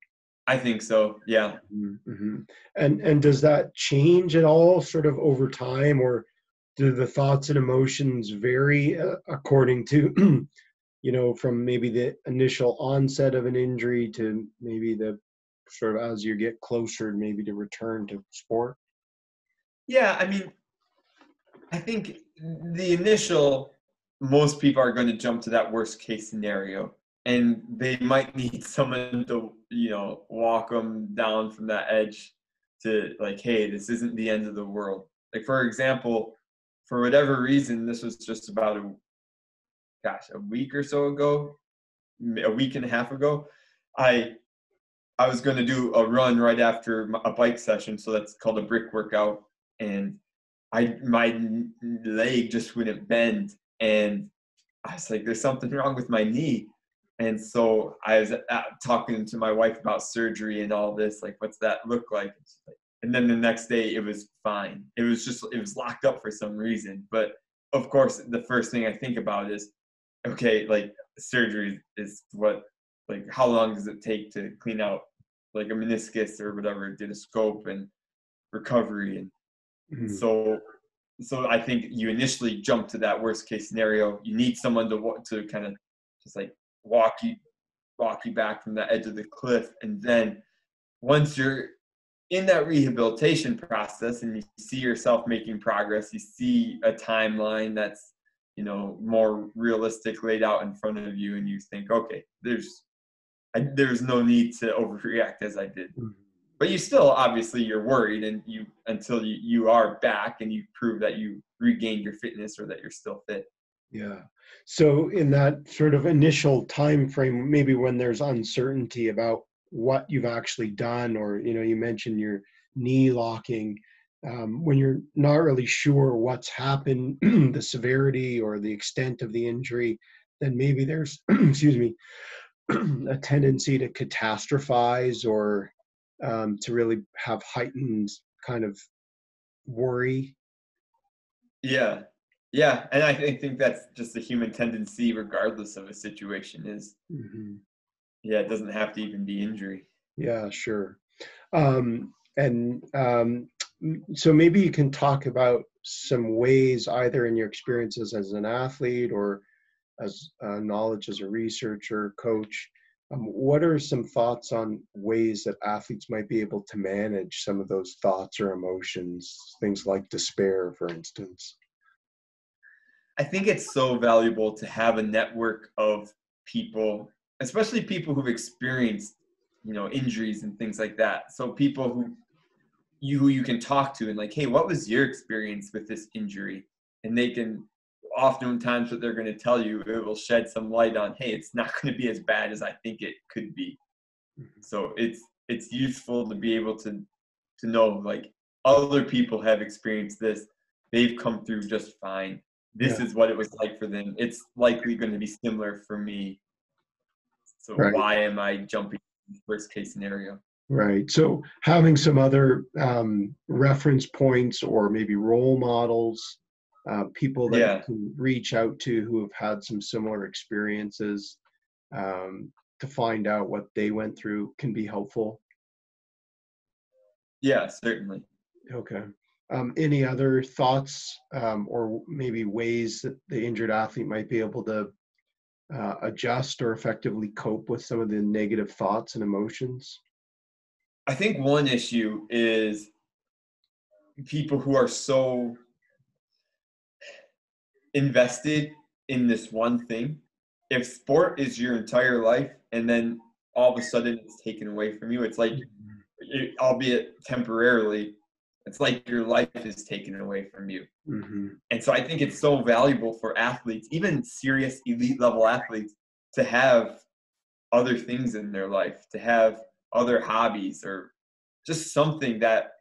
i think so yeah mm-hmm. mm-hmm. and and does that change at all sort of over time or do the thoughts and emotions vary uh, according to you know, from maybe the initial onset of an injury to maybe the sort of as you get closer, maybe to return to sport? Yeah, I mean, I think the initial, most people are going to jump to that worst case scenario, and they might need someone to, you know, walk them down from that edge to like, hey, this isn't the end of the world. Like for example, for whatever reason, this was just about a, gosh, a week or so ago, a week and a half ago. I I was going to do a run right after a bike session, so that's called a brick workout, and I my leg just wouldn't bend, and I was like, "There's something wrong with my knee," and so I was uh, talking to my wife about surgery and all this, like, "What's that look like?" And then the next day, it was fine. It was just it was locked up for some reason, but of course, the first thing I think about is, okay, like surgery is what like how long does it take to clean out like a meniscus or whatever did a scope and recovery and mm-hmm. so so i think you initially jump to that worst case scenario you need someone to to kind of just like walk you walk you back from the edge of the cliff and then once you're in that rehabilitation process and you see yourself making progress you see a timeline that's you know more realistic laid out in front of you and you think okay there's I, there's no need to overreact as I did. Mm-hmm. But you still obviously you're worried, and you until you, you are back and you prove that you regained your fitness or that you're still fit. Yeah. So in that sort of initial time frame, maybe when there's uncertainty about what you've actually done, or you know, you mentioned your knee locking. Um, when you're not really sure what's happened, the severity or the extent of the injury, then maybe there's, excuse me, a tendency to catastrophize or um, to really have heightened kind of worry. Yeah, yeah, and I think that's just a human tendency, regardless of a situation. Is mm-hmm. yeah, it doesn't have to even be injury. Yeah, sure. Um, and um, so maybe you can talk about some ways, either in your experiences as an athlete or as uh, knowledge as a researcher, coach. Um, what are some thoughts on ways that athletes might be able to manage some of those thoughts or emotions, things like despair, for instance? I think it's so valuable to have a network of people, especially people who've experienced, you know, injuries and things like that. So people who you who you can talk to and like, hey, what was your experience with this injury? And they can oftentimes what they're going to tell you it will shed some light on hey it's not going to be as bad as i think it could be mm-hmm. so it's it's useful to be able to to know like other people have experienced this they've come through just fine this yeah. is what it was like for them it's likely going to be similar for me so right. why am i jumping worst case scenario right so having some other um, reference points or maybe role models uh, people that yeah. you can reach out to who have had some similar experiences um, to find out what they went through can be helpful. Yeah, certainly. Okay. Um, any other thoughts um, or maybe ways that the injured athlete might be able to uh, adjust or effectively cope with some of the negative thoughts and emotions? I think one issue is people who are so invested in this one thing, if sport is your entire life and then all of a sudden it's taken away from you, it's like, albeit temporarily, it's like your life is taken away from you. Mm-hmm. And so I think it's so valuable for athletes, even serious elite level athletes, to have other things in their life, to have other hobbies or just something that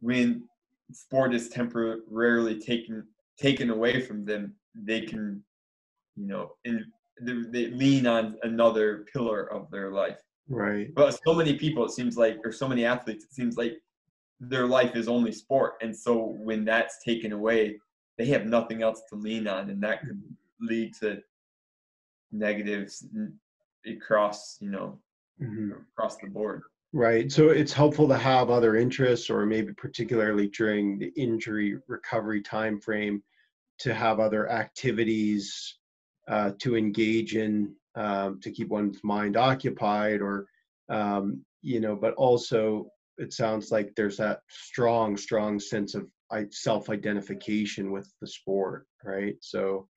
when sport is temporarily taken taken away from them they can, you know, in, they lean on another pillar of their life. Right. But so many people, it seems like, or so many athletes, it seems like their life is only sport. And so when that's taken away, they have nothing else to lean on. And that could lead to negatives across, you know, mm-hmm. across the board. Right. So it's helpful to have other interests or maybe particularly during the injury recovery time frame to have other activities uh, to engage in um, to keep one's mind occupied or um, you know but also it sounds like there's that strong strong sense of self-identification with the sport, right? So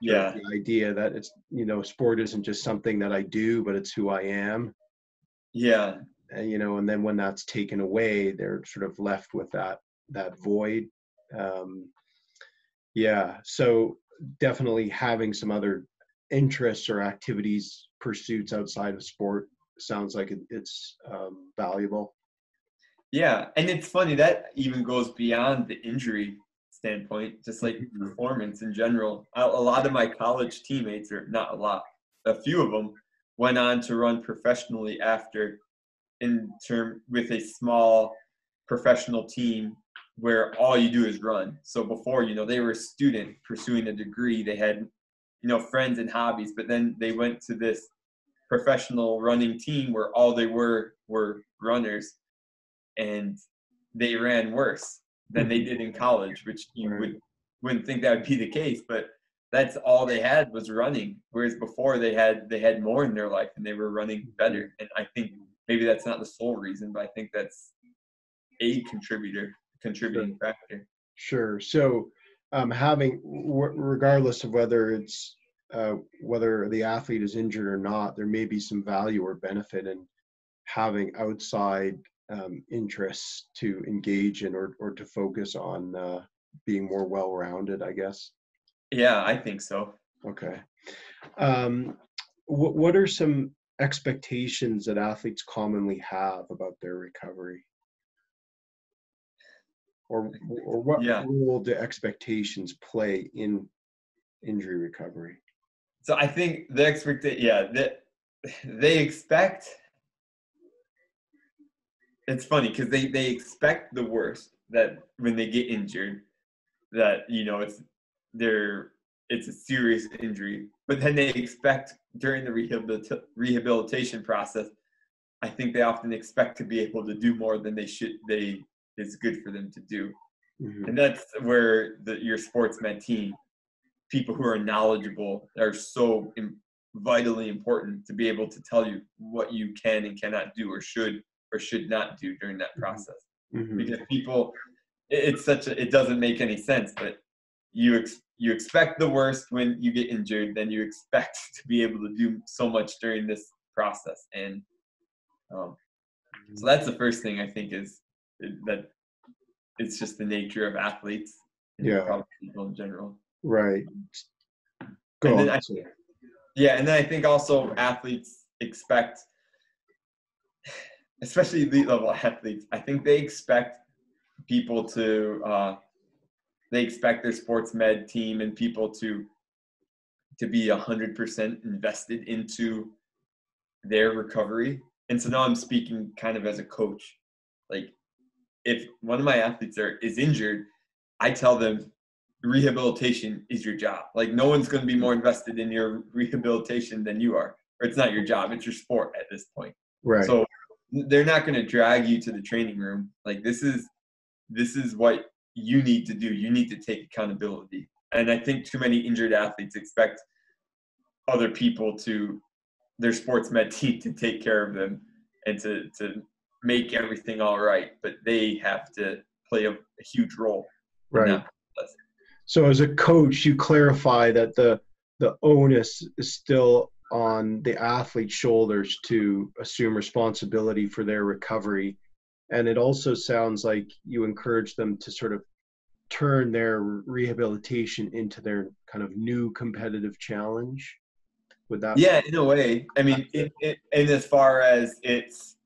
yeah, the idea that it's you know sport isn't just something that I do, but it's who I am. Yeah, and, you know, and then when that's taken away, they're sort of left with that that void. Um, yeah, so definitely having some other interests or activities, pursuits outside of sport sounds like it's um, valuable. Yeah, and it's funny that even goes beyond the injury standpoint, just like Mhm. performance in general. A, a lot of my college teammates, or not a lot, a few of them, went on to run professionally after, in term with a small professional team where all you do is run. So before, you know, they were a student pursuing a degree, they had, you know, friends and hobbies, but then they went to this professional running team where all they were were runners and they ran worse than they did in college, which you would wouldn't think that would be the case, but that's all they had was running. Whereas before they had they had more in their life and they were running better. And I think maybe that's not the sole reason, but I think that's a contributor, contributing factor. Sure. So, um, having w- regardless of whether it's uh, whether the athlete is injured or not, there may be some value or benefit in having outside um, interests to engage in or or to focus on uh, being more well-rounded. I guess. Yeah, I think so. Okay. Um, what what are some expectations that athletes commonly have about their recovery? Or or what Yeah. role do expectations play in injury recovery? So I think the expect yeah, that they expect it's funny because they, they expect the worst that when they get injured, that you know it's they're it's a serious injury. But then they expect during the rehabilita- rehabilitation process, I think they often expect to be able to do more than they should they is good for them to do. Mhm. And that's where the, your sports med team, people who are knowledgeable, are so Im- vitally important to be able to tell you what you can and cannot do, or should or should not do during that Mhm. process. Mhm. Because people, it- it's such a, it doesn't make any sense, but you ex, you expect the worst when you get injured, then you expect to be able to do so much during this process, and um, so that's the first thing I think is that it's just the nature of athletes and Yeah. probably people in general. Right. Go And on. I- Yeah, and then I think also athletes expect, especially elite level athletes, I think they expect people to, uh, they expect their sports med team and people to to be hundred percent invested into their recovery. And so now I'm speaking kind of as a coach. Like, if one of my athletes are is injured, I tell them rehabilitation is your job. Like no one's going to be more invested in your rehabilitation than you are. Or it's not your job, it's your sport at this point. Right. So they're not going to drag you to the training room. Like this is this is what you need to do. You need to take accountability. And I think too many injured athletes expect other people to their sports med team to take care of them and to to make everything all right, but they have to play a, a huge role. right. So as a coach, you clarify that the the onus is still on the athlete's shoulders to assume responsibility for their recovery. And it also sounds like you encourage them to sort of turn their rehabilitation into their kind of new competitive challenge. Would that Yeah, in a way. I mean, it, it, and as far as it's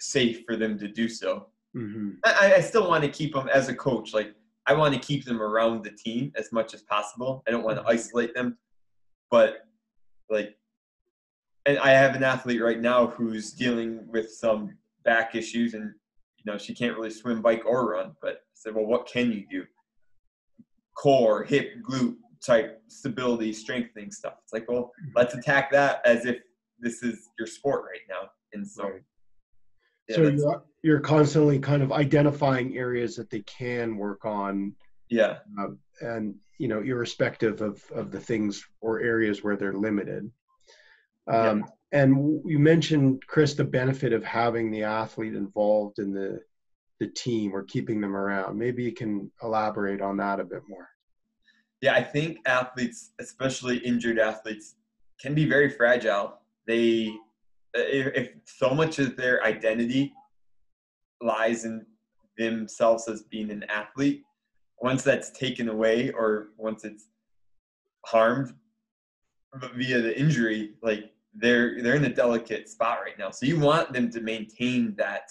safe for them to do so, hmm I, I still want to keep them as a coach. Like I want to keep them around the team as much as possible. I don't want to isolate them, but like, and I have an athlete right now who's dealing with some back issues, and you know she can't really swim, bike, or run. But I said, well, what can you do? Core, hip, glute type stability, strengthening stuff. It's like, well, let's attack that as if this is your sport right now. And so, Right. yeah, so you're, you're constantly kind of identifying areas that they can work on yeah, um, and you know irrespective of of the things or areas where they're limited um, and you mentioned chris the benefit of having the athlete involved in the the team or keeping them around. Maybe you can elaborate on that a bit more. Yeah, I think athletes, especially injured athletes, can be very fragile. They, if, if so much of their identity lies in themselves as being an athlete, once that's taken away or once it's harmed via the injury, like they're they're in a delicate spot right now. So you want them to maintain that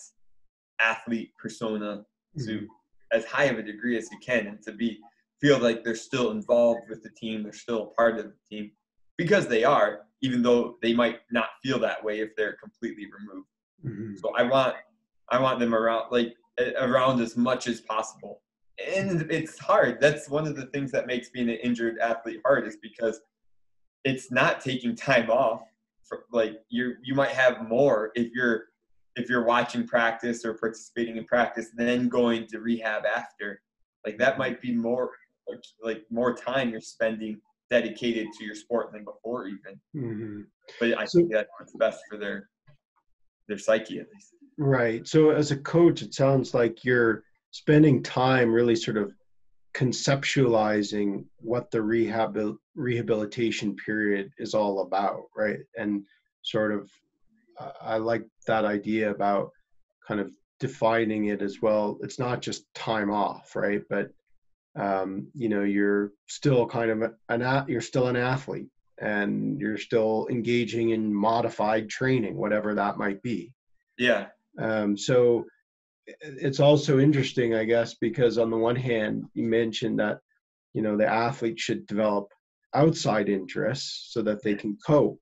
athlete persona to mm-hmm. as high of a degree as you can and to be feel like they're still involved with the team, they're still a part of the team because they are, even though they might not feel that way if they're completely removed. Mm-hmm. So I want I want them around like around as much as possible. And it's hard. That's one of the things that makes being an injured athlete hard is because it's not taking time off. For, like you you might have more if you're if you're watching practice or participating in practice, then going to rehab after. Like that might be more like, like more time you're spending dedicated to your sport than before even. Mm-hmm. But I so, think that's best for their their psyche at least. Right. So as a coach, it sounds like you're spending time really sort of conceptualizing what the rehab rehabilitation period is all about, right? And sort of, uh, I like that idea about kind of defining it as well. It's not just time off, right? But um, you know, you're still kind of an you're still an athlete, and you're still engaging in modified training, whatever that might be. Yeah. Um, so it's also interesting, I guess, because on the one hand, you mentioned that you know the athlete should develop outside interests so that they can cope,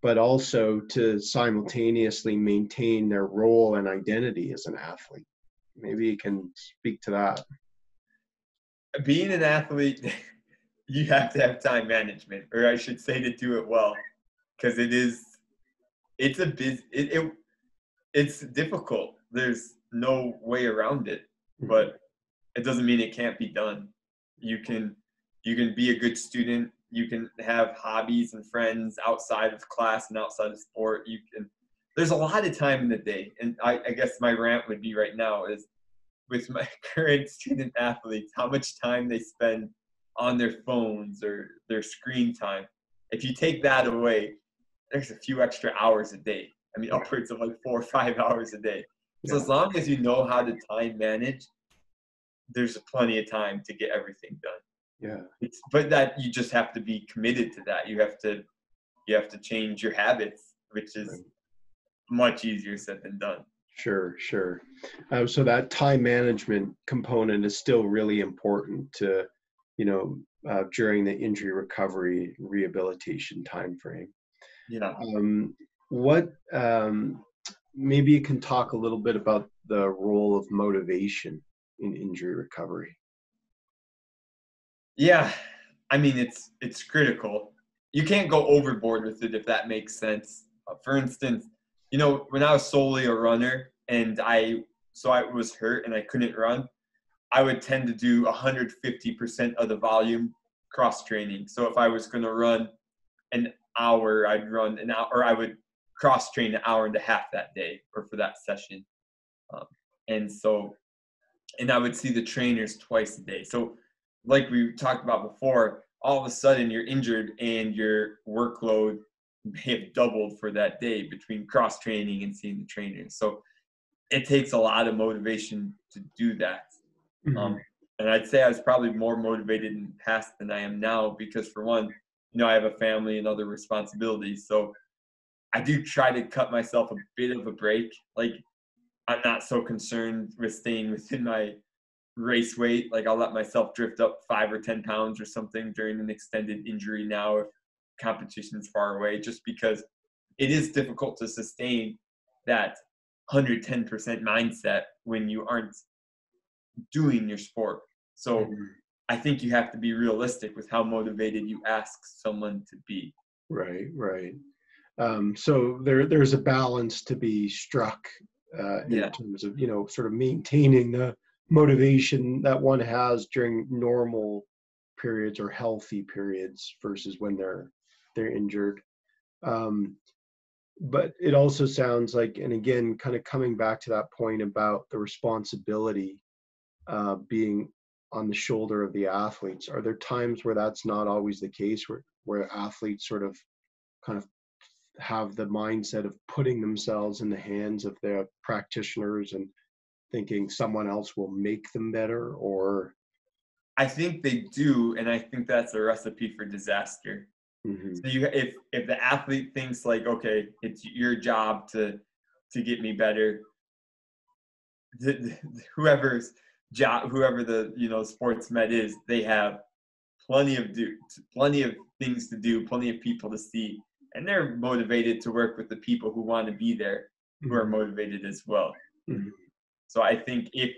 but also to simultaneously maintain their role and identity as an athlete. Maybe you can speak to that. Being an athlete, you have to have time management, or I should say to do it well, because it is, it's a biz, it, it it's difficult. There's no way around it, mm-hmm. but it doesn't mean it can't be done. You can you can be a good student. You can have hobbies and friends outside of class and outside of sport. You can. There's a lot of time in the day, and I, I guess my rant would be right now is with my current student athletes how much time they spend on their phones or their screen time. If you take that away, there's a few extra hours a day. I mean, upwards of like four or five hours a day. So as long as you know how to time manage, there's plenty of time to get everything done. Yeah. It's, but that you just have to be committed to that. You have to you have to change your habits, which is right. much easier said than done. Sure, sure. Um, so that time management component is still really important to, you know, uh, during the injury recovery rehabilitation time frame. Yeah. Um, what um, maybe you can talk a little bit about the role of motivation in injury recovery. Yeah, I mean it's it's critical. You can't go overboard with it if that makes sense. Uh, for instance, you know when I was solely a runner and I so I was hurt and I couldn't run, I would tend to do 150% of the volume cross training. So if I was going to run an hour, I'd run an hour, or I would cross train an hour and a half that day or for that session. Um, and so, and I would see the trainers twice a day. So, like we talked about before, all of a sudden you're injured and your workload may have doubled for that day between cross training and seeing the trainers. So, it takes a lot of motivation to do that. Mm-hmm. Um, and I'd say I was probably more motivated in the past than I am now because, for one, you know, I have a family and other responsibilities. So I do try to cut myself a bit of a break. Like I'm not so concerned with staying within my race weight. Like I'll let myself drift up five or ten pounds or something during an extended injury now if competition is far away, just because it is difficult to sustain that 110% mindset when you aren't doing your sport. So mm-hmm. I think you have to be realistic with how motivated you ask someone to be. Right, right. Um, so there there's a balance to be struck uh, in yeah. terms of you know sort of maintaining the motivation that one has during normal periods or healthy periods versus when they're they're injured. Um, but it also sounds like, and again, kind of coming back to that point about the responsibility uh, being on the shoulder of the athletes. Are there times where that's not always the case, where where athletes sort of kind of have the mindset of putting themselves in the hands of their practitioners and thinking someone else will make them better or I think they do, and I think that's a recipe for disaster. Mm-hmm. So you, if if the athlete thinks like, okay, it's your job to to get me better, the, the, whoever's job, whoever the you know sports med is, they have plenty of do plenty of things to do, plenty of people to see, and they're motivated to work with the people who want to be there, who mm-hmm. are motivated as well. Mm-hmm. So I think if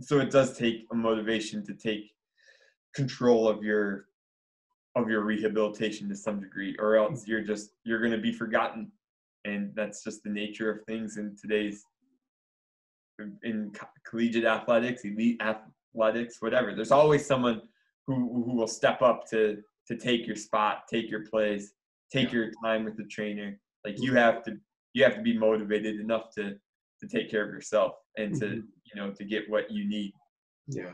so, it does take a motivation to take control of your of your rehabilitation to some degree or else you're just you're going to be forgotten and that's just the nature of things in today's in collegiate athletics elite athletics whatever there's always someone who who will step up to to take your spot take your place take your time with the trainer. Like you have to you have to be motivated enough to to take care of yourself and to mm-hmm. you know to get what you need. Yeah.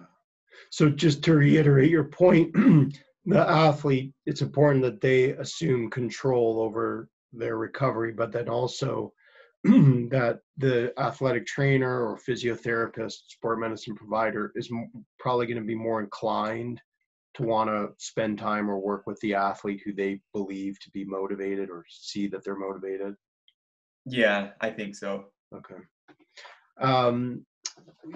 So just to reiterate your point, the athlete, it's important that they assume control over their recovery, but then also that the athletic trainer or physiotherapist, sport medicine provider is probably going to be more inclined to want to spend time or work with the athlete who they believe to be motivated or see that they're motivated. Yeah, I think so. Okay. Um,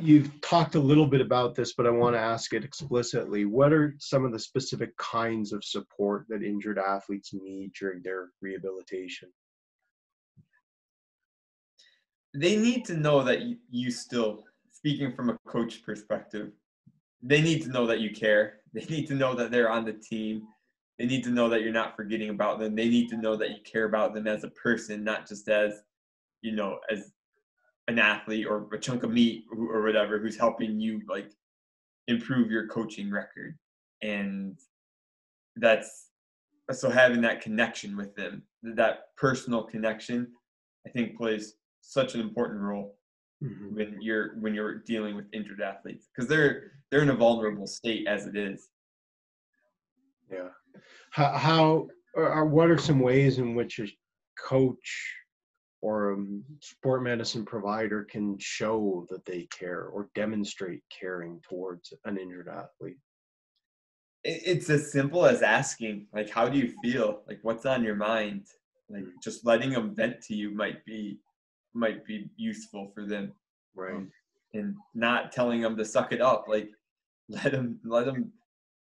you've talked a little bit about this, but I want to ask it explicitly. What are some of the specific kinds of support that injured athletes need during their rehabilitation? They need to know that you still, speaking from a coach perspective, they need to know that you care. They need to know that they're on the team. They need to know that you're not forgetting about them. They need to know that you care about them as a person, not just as, you know, as an athlete or a chunk of meat or whatever who's helping you like improve your coaching record and that's so having that connection with them that personal connection i think plays such an important role mm-hmm. when you're when you're dealing with injured athletes because they're they're in a vulnerable state as it is yeah how, how or what are some ways in which a coach or a sport medicine provider can show that they care or demonstrate caring towards an injured athlete? It's as simple as asking, like, how do you feel? Like, what's on your mind? Like, mm. just letting them vent to you might be might be useful for them, right? Um, and not telling them to suck it up. Like, let them let them.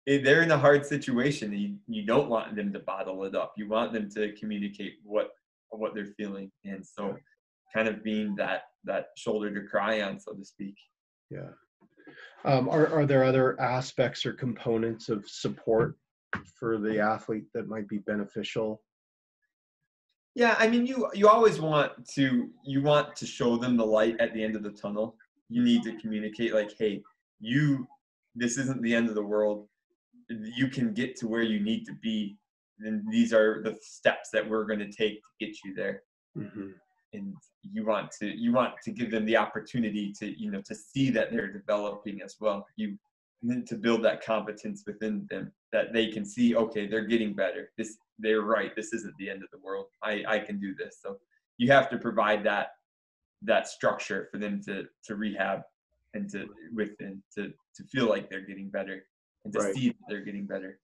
Eh, they're in a hard situation. You you don't want them to bottle it up. You want them to communicate what what they're feeling and so kind of being that that shoulder to cry on so to speak yeah um, are, are there other aspects or components of support for the athlete that might be beneficial yeah i mean you you always want to you want to show them the light at the end of the tunnel. You need to communicate like hey you this isn't the end of the world. You can get to where you need to be. And these are the steps that we're going to take to get you there. Mm-hmm. and you want to you want to give them the opportunity to you know to see that they're developing as well. You need to build that competence within them that they can see okay they're getting better. This they're right. This isn't the end of the world. I i can do this. So you have to provide that that structure for them to to rehab and to within to to feel like they're getting better and to right. see that they're getting better.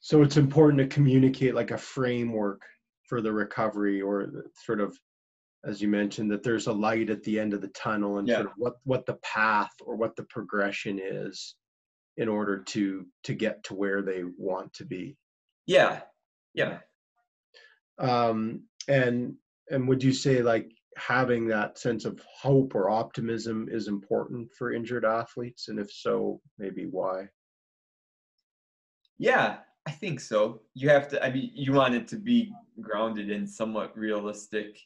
So it's important to communicate like a framework for the recovery or sort of as you mentioned that there's a light at the end of the tunnel and yeah. sort of what what the path or what the progression is in order to to get to where they want to be yeah yeah um and and would you say like having that sense of hope or optimism is important for injured athletes and if so maybe why yeah I think so. You have to. I mean, you want it to be grounded in somewhat realistic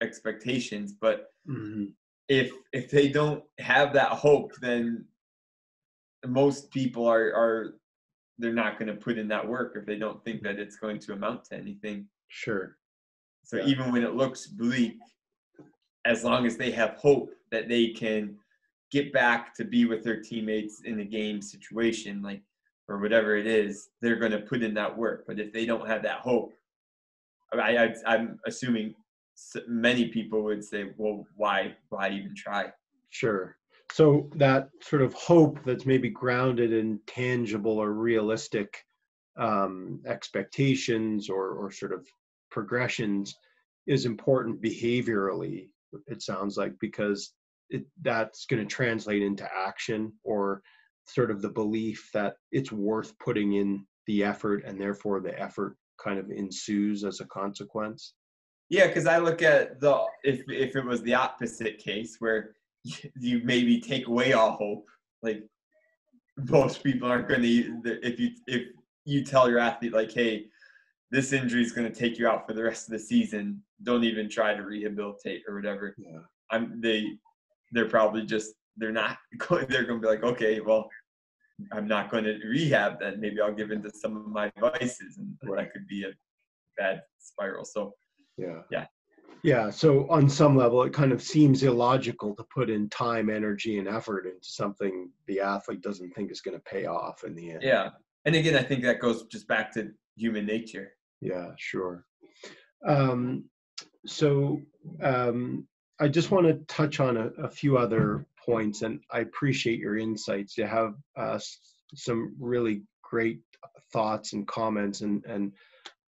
expectations, but mm-hmm. if if they don't have that hope, then most people are are they're not going to put in that work if they don't think that it's going to amount to anything. Sure. So Yeah. even when it looks bleak, as long as they have hope that they can get back to be with their teammates in a game situation, like or whatever it is, they're going to put in that work. But if they don't have that hope, I, I, I'm assuming many people would say, "Well, why, why even try?" Sure. So that sort of hope that's maybe grounded in tangible or realistic um, expectations or, or sort of progressions is important behaviorally. It sounds like because it, that's going to translate into action or sort of the belief that it's worth putting in the effort and therefore the effort kind of ensues as a consequence. Yeah, because I look at the if if it was the opposite case where you maybe take away all hope, like most people aren't going to. If you if you tell your athlete like, hey, this injury is going to take you out for the rest of the season, don't even try to rehabilitate or whatever. Yeah. I'm they they're probably just they're not going. They're going to be like, okay, well. I'm not going to rehab then. Maybe I'll give into some of my vices, and Right. that could be a bad spiral. So Yeah. Yeah. Yeah. So on some level, it kind of seems illogical to put in time, energy, and effort into something the athlete doesn't think is going to pay off in the end. Yeah. And again, I think that goes just back to human nature. Yeah, sure. Um, so um, I just want to touch on a, a few other points, and I appreciate your insights. You have uh, some really great thoughts and comments and, and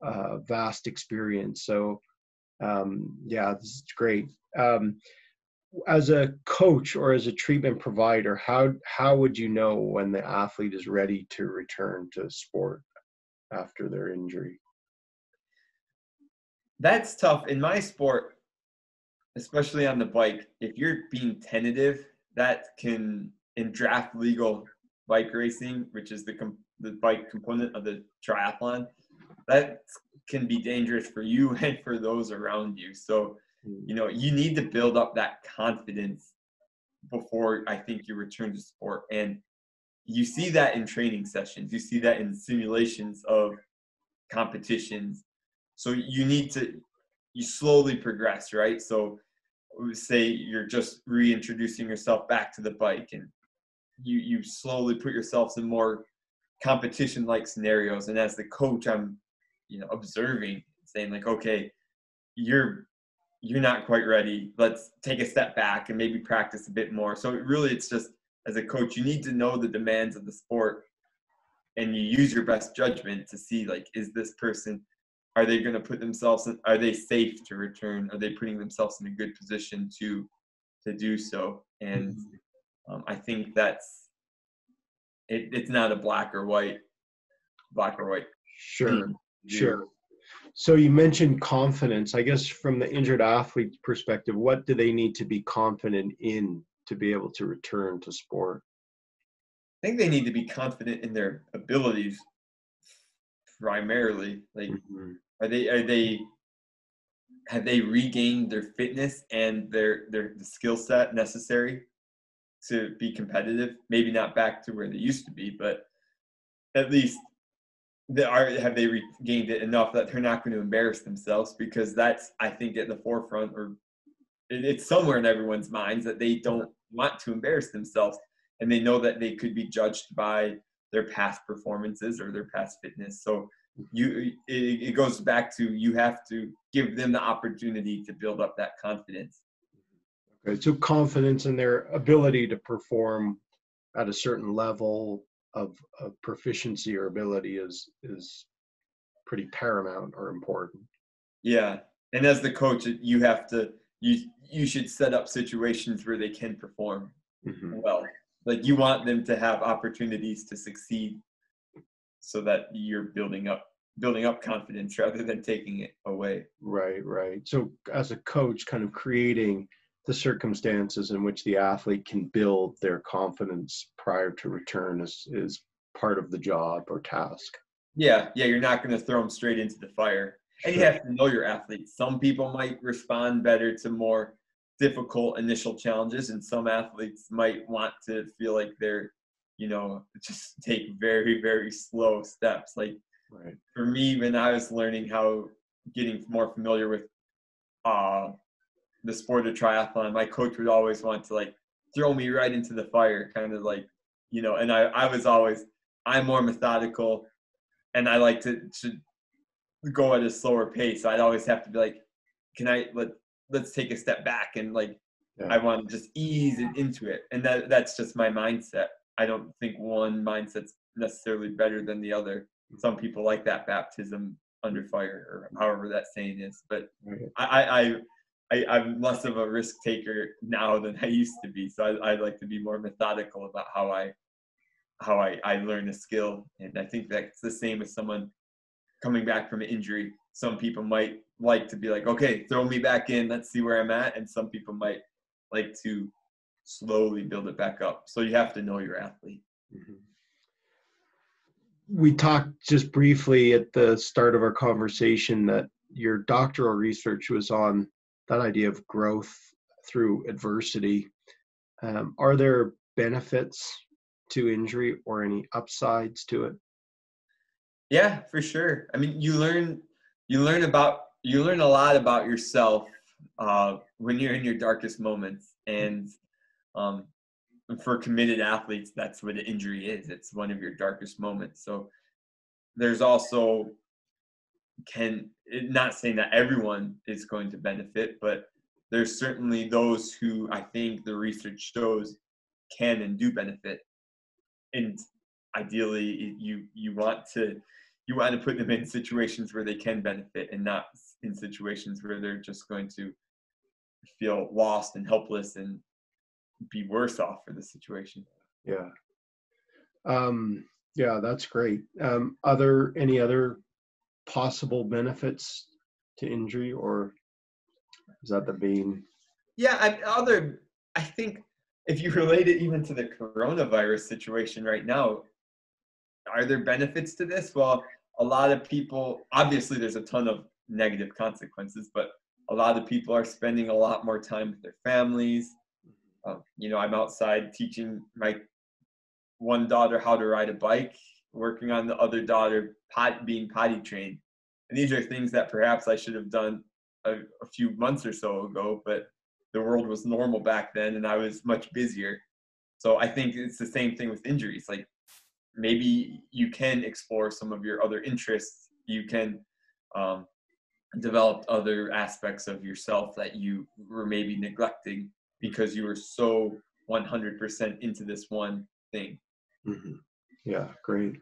uh, vast experience. So um, yeah, this is great. Um, as a coach or as a treatment provider, how how would you know when the athlete is ready to return to sport after their injury? That's tough. In my sport, especially on the bike, if you're being tentative, that can, in draft legal bike racing, which is the, com- the bike component of the triathlon, that can be dangerous for you and for those around you. So, you know, you need to build up that confidence before I think you return to sport. And you see that in training sessions, you see that in simulations of competitions. So you need to you slowly progress, right? So say you're just reintroducing yourself back to the bike and you you slowly put yourself in more competition like scenarios and as the coach I'm you know observing saying like okay you're you're not quite ready. Let's take a step back and maybe practice a bit more. So it really it's just as a coach you need to know the demands of the sport and you use your best judgment to see like is this person are they going to put themselves in are they safe to return? Are they putting themselves in a good position to to do so? And um, i think that's it, it's not a black or white black or white Sure. Sure. So you mentioned confidence. I guess from the injured athlete perspective, what do they need to be confident in to be able to return to sport? i think they need to be confident in their abilities primarily like Mhm. are they are they have they regained their fitness and their their the skill set necessary to be competitive maybe not back to where they used to be but at least they are have they regained it enough that they're not going to embarrass themselves? Because that's i think at the forefront or it's somewhere in everyone's minds that they don't want to embarrass themselves. And they know that they could be judged by their past performances or their past fitness. So you it, it goes back to you have to give them the opportunity to build up that confidence. Okay, so confidence in their ability to perform at a certain level of, of proficiency or ability is is pretty paramount or important. yeah and as the coach you have to you you should set up situations where they can perform Mhm. well like you want them to have opportunities to succeed so that you're building up building up confidence rather than taking it away Right, right. So as a coach, kind of creating the circumstances in which the athlete can build their confidence prior to return is is part of the job or task. yeah yeah you're not going to throw them straight into the fire and you have to know your athletes some people might respond better to more difficult initial challenges and some athletes might want to feel like they're you know just take very very slow steps like Right. for me when I was learning how getting more familiar with uh, the sport of triathlon, my coach would always want to like throw me right into the fire, kind of like, you know, and I, I was always, I'm more methodical and I like to, to go at a slower pace. So I'd always have to be like, can I, let, let's take a step back and like, yeah. I want to just ease it into it. And that, that's just my mindset. I don't think one mindset's necessarily better than the other. Mm-hmm. Some people like that baptism under fire or however that saying is, but I, I, I, I'm less of a risk taker now than I used to be. So I, I like to be more methodical about how I how I, I learn a skill. And I think that's the same as someone coming back from an injury. Some people might like to be like, okay, throw me back in, let's see where I'm at. And some people might like to slowly build it back up. So you have to know your athlete. Mm-hmm. We talked just briefly at the start of our conversation that your doctoral research was on that idea of growth through adversity. Um, are there benefits to injury or any upsides to it? Yeah, for sure. I mean, you learn you learn about you learn a lot about yourself uh, when you're in your darkest moments, and um, for committed athletes, that's what an injury is. It's one of your darkest moments. So there's also can not saying that everyone is going to benefit, but there's certainly those who I think the research shows can and do benefit. And ideally, you you want to you want to put them in situations where they can benefit, and not in situations where they're just going to feel lost and helpless and be worse off for the situation. Yeah. Um, yeah, that's great. Um, other any other possible benefits to injury, or is that the main? Yeah, I, other. I think if you relate it even to the coronavirus situation right now, are there benefits to this? Well, a lot of people. Obviously, there's a ton of negative consequences, but a lot of people are spending a lot more time with their families. Uh, you know, I'm outside teaching my one daughter how to ride a bike working on the other daughter pot, being potty trained. And these are things that perhaps I should have done a, a few months or so ago, but the world was normal back then and I was much busier. So I think it's the same thing with injuries. Like maybe you can explore some of your other interests. You can um, develop other aspects of yourself that you were maybe neglecting because you were so 100% into this one thing. Mm-hmm. Yeah, great.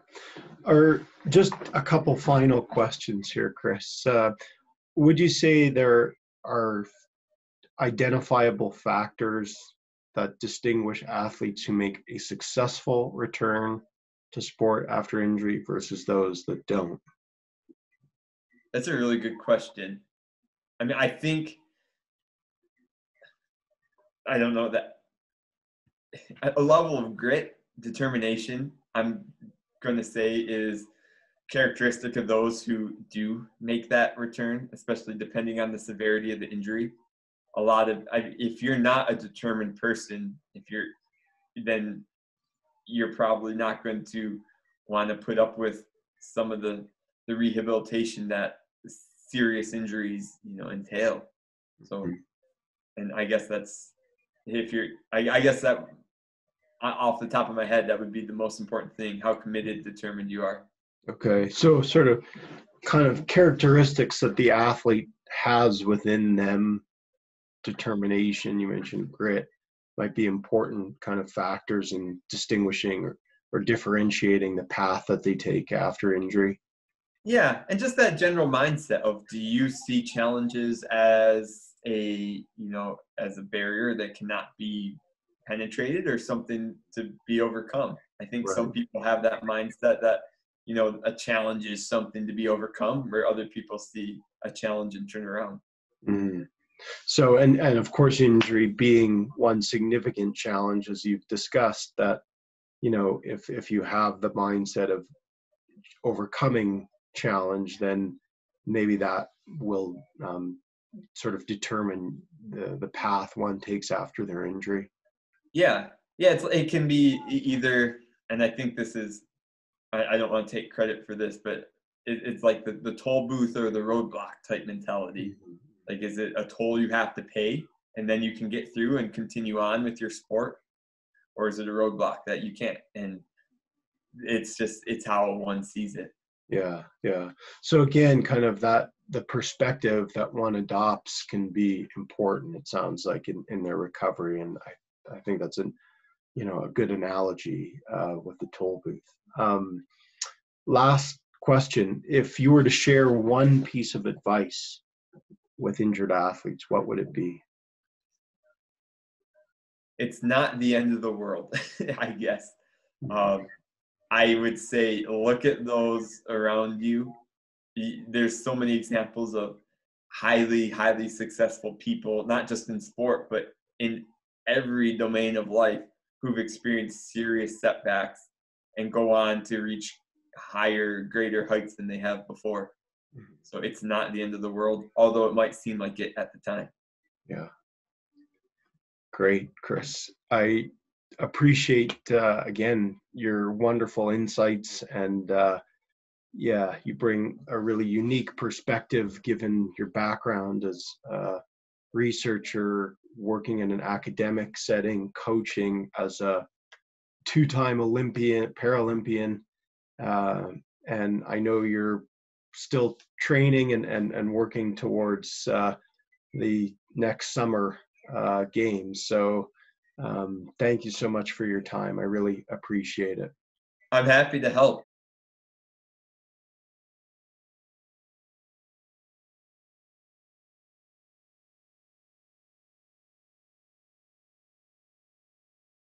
Or just a couple final questions here, Chris. Uh, would you say there are identifiable factors that distinguish athletes who make a successful return to sport after injury versus those that don't? That's a really good question. I mean, I think I don't know that a level of grit, determination, I'm going to say is characteristic of those who do make that return, especially depending on the severity of the injury. A lot of, if you're not a determined person, if you're, then you're probably not going to want to put up with some of the, the rehabilitation that serious injuries, you know, entail. So, mm-hmm. and I guess that's, if you're, I, I guess that off the top of my head, that would be the most important thing how committed, determined you are. Okay. So, sort of kind of characteristics that the athlete has within them determination, you mentioned grit, might be important kind of factors in distinguishing or, or differentiating the path that they take after injury. Yeah, and just that general mindset of do you see challenges as a you know as a barrier that cannot be penetrated or something to be overcome. I think right. some people have that mindset that you know a challenge is something to be overcome, where other people see a challenge and turn around. Mm. So, and and of course, injury being one significant challenge, as you've discussed, that you know if if you have the mindset of overcoming challenge, then maybe that will um, sort of determine the the path one takes after their injury. Yeah, yeah. It's it can be either, and I think this is. I, I don't want to take credit for this, but it, it's like the the toll booth or the roadblock type mentality. Mm-hmm. Like, is it a toll you have to pay and then you can get through and continue on with your sport? Or is it a roadblock that you can't? And it's just, it's how one sees it. Yeah, yeah. So again, kind of that the perspective that one adopts can be important. It sounds like in, in their recovery, and I, I think that's an you know a good analogy uh, with the toll booth. Um, last question: If you were to share one piece of advice with injured athletes, what would it be? It's not the end of the world, I guess. Um, I would say look at those around you. There's so many examples of highly, highly successful people, not just in sport, but in every domain of life who've experienced serious setbacks and go on to reach higher, greater heights than they have before. Mm-hmm. So it's not the end of the world, although it might seem like it at the time. Yeah. Great, Chris. I appreciate uh, again your wonderful insights and uh, yeah you bring a really unique perspective given your background as a researcher working in an academic setting coaching as a two-time olympian paralympian uh, and i know you're still training and, and, and working towards uh, the next summer uh, games so um, thank you so much for your time. I really appreciate it. I'm happy to help.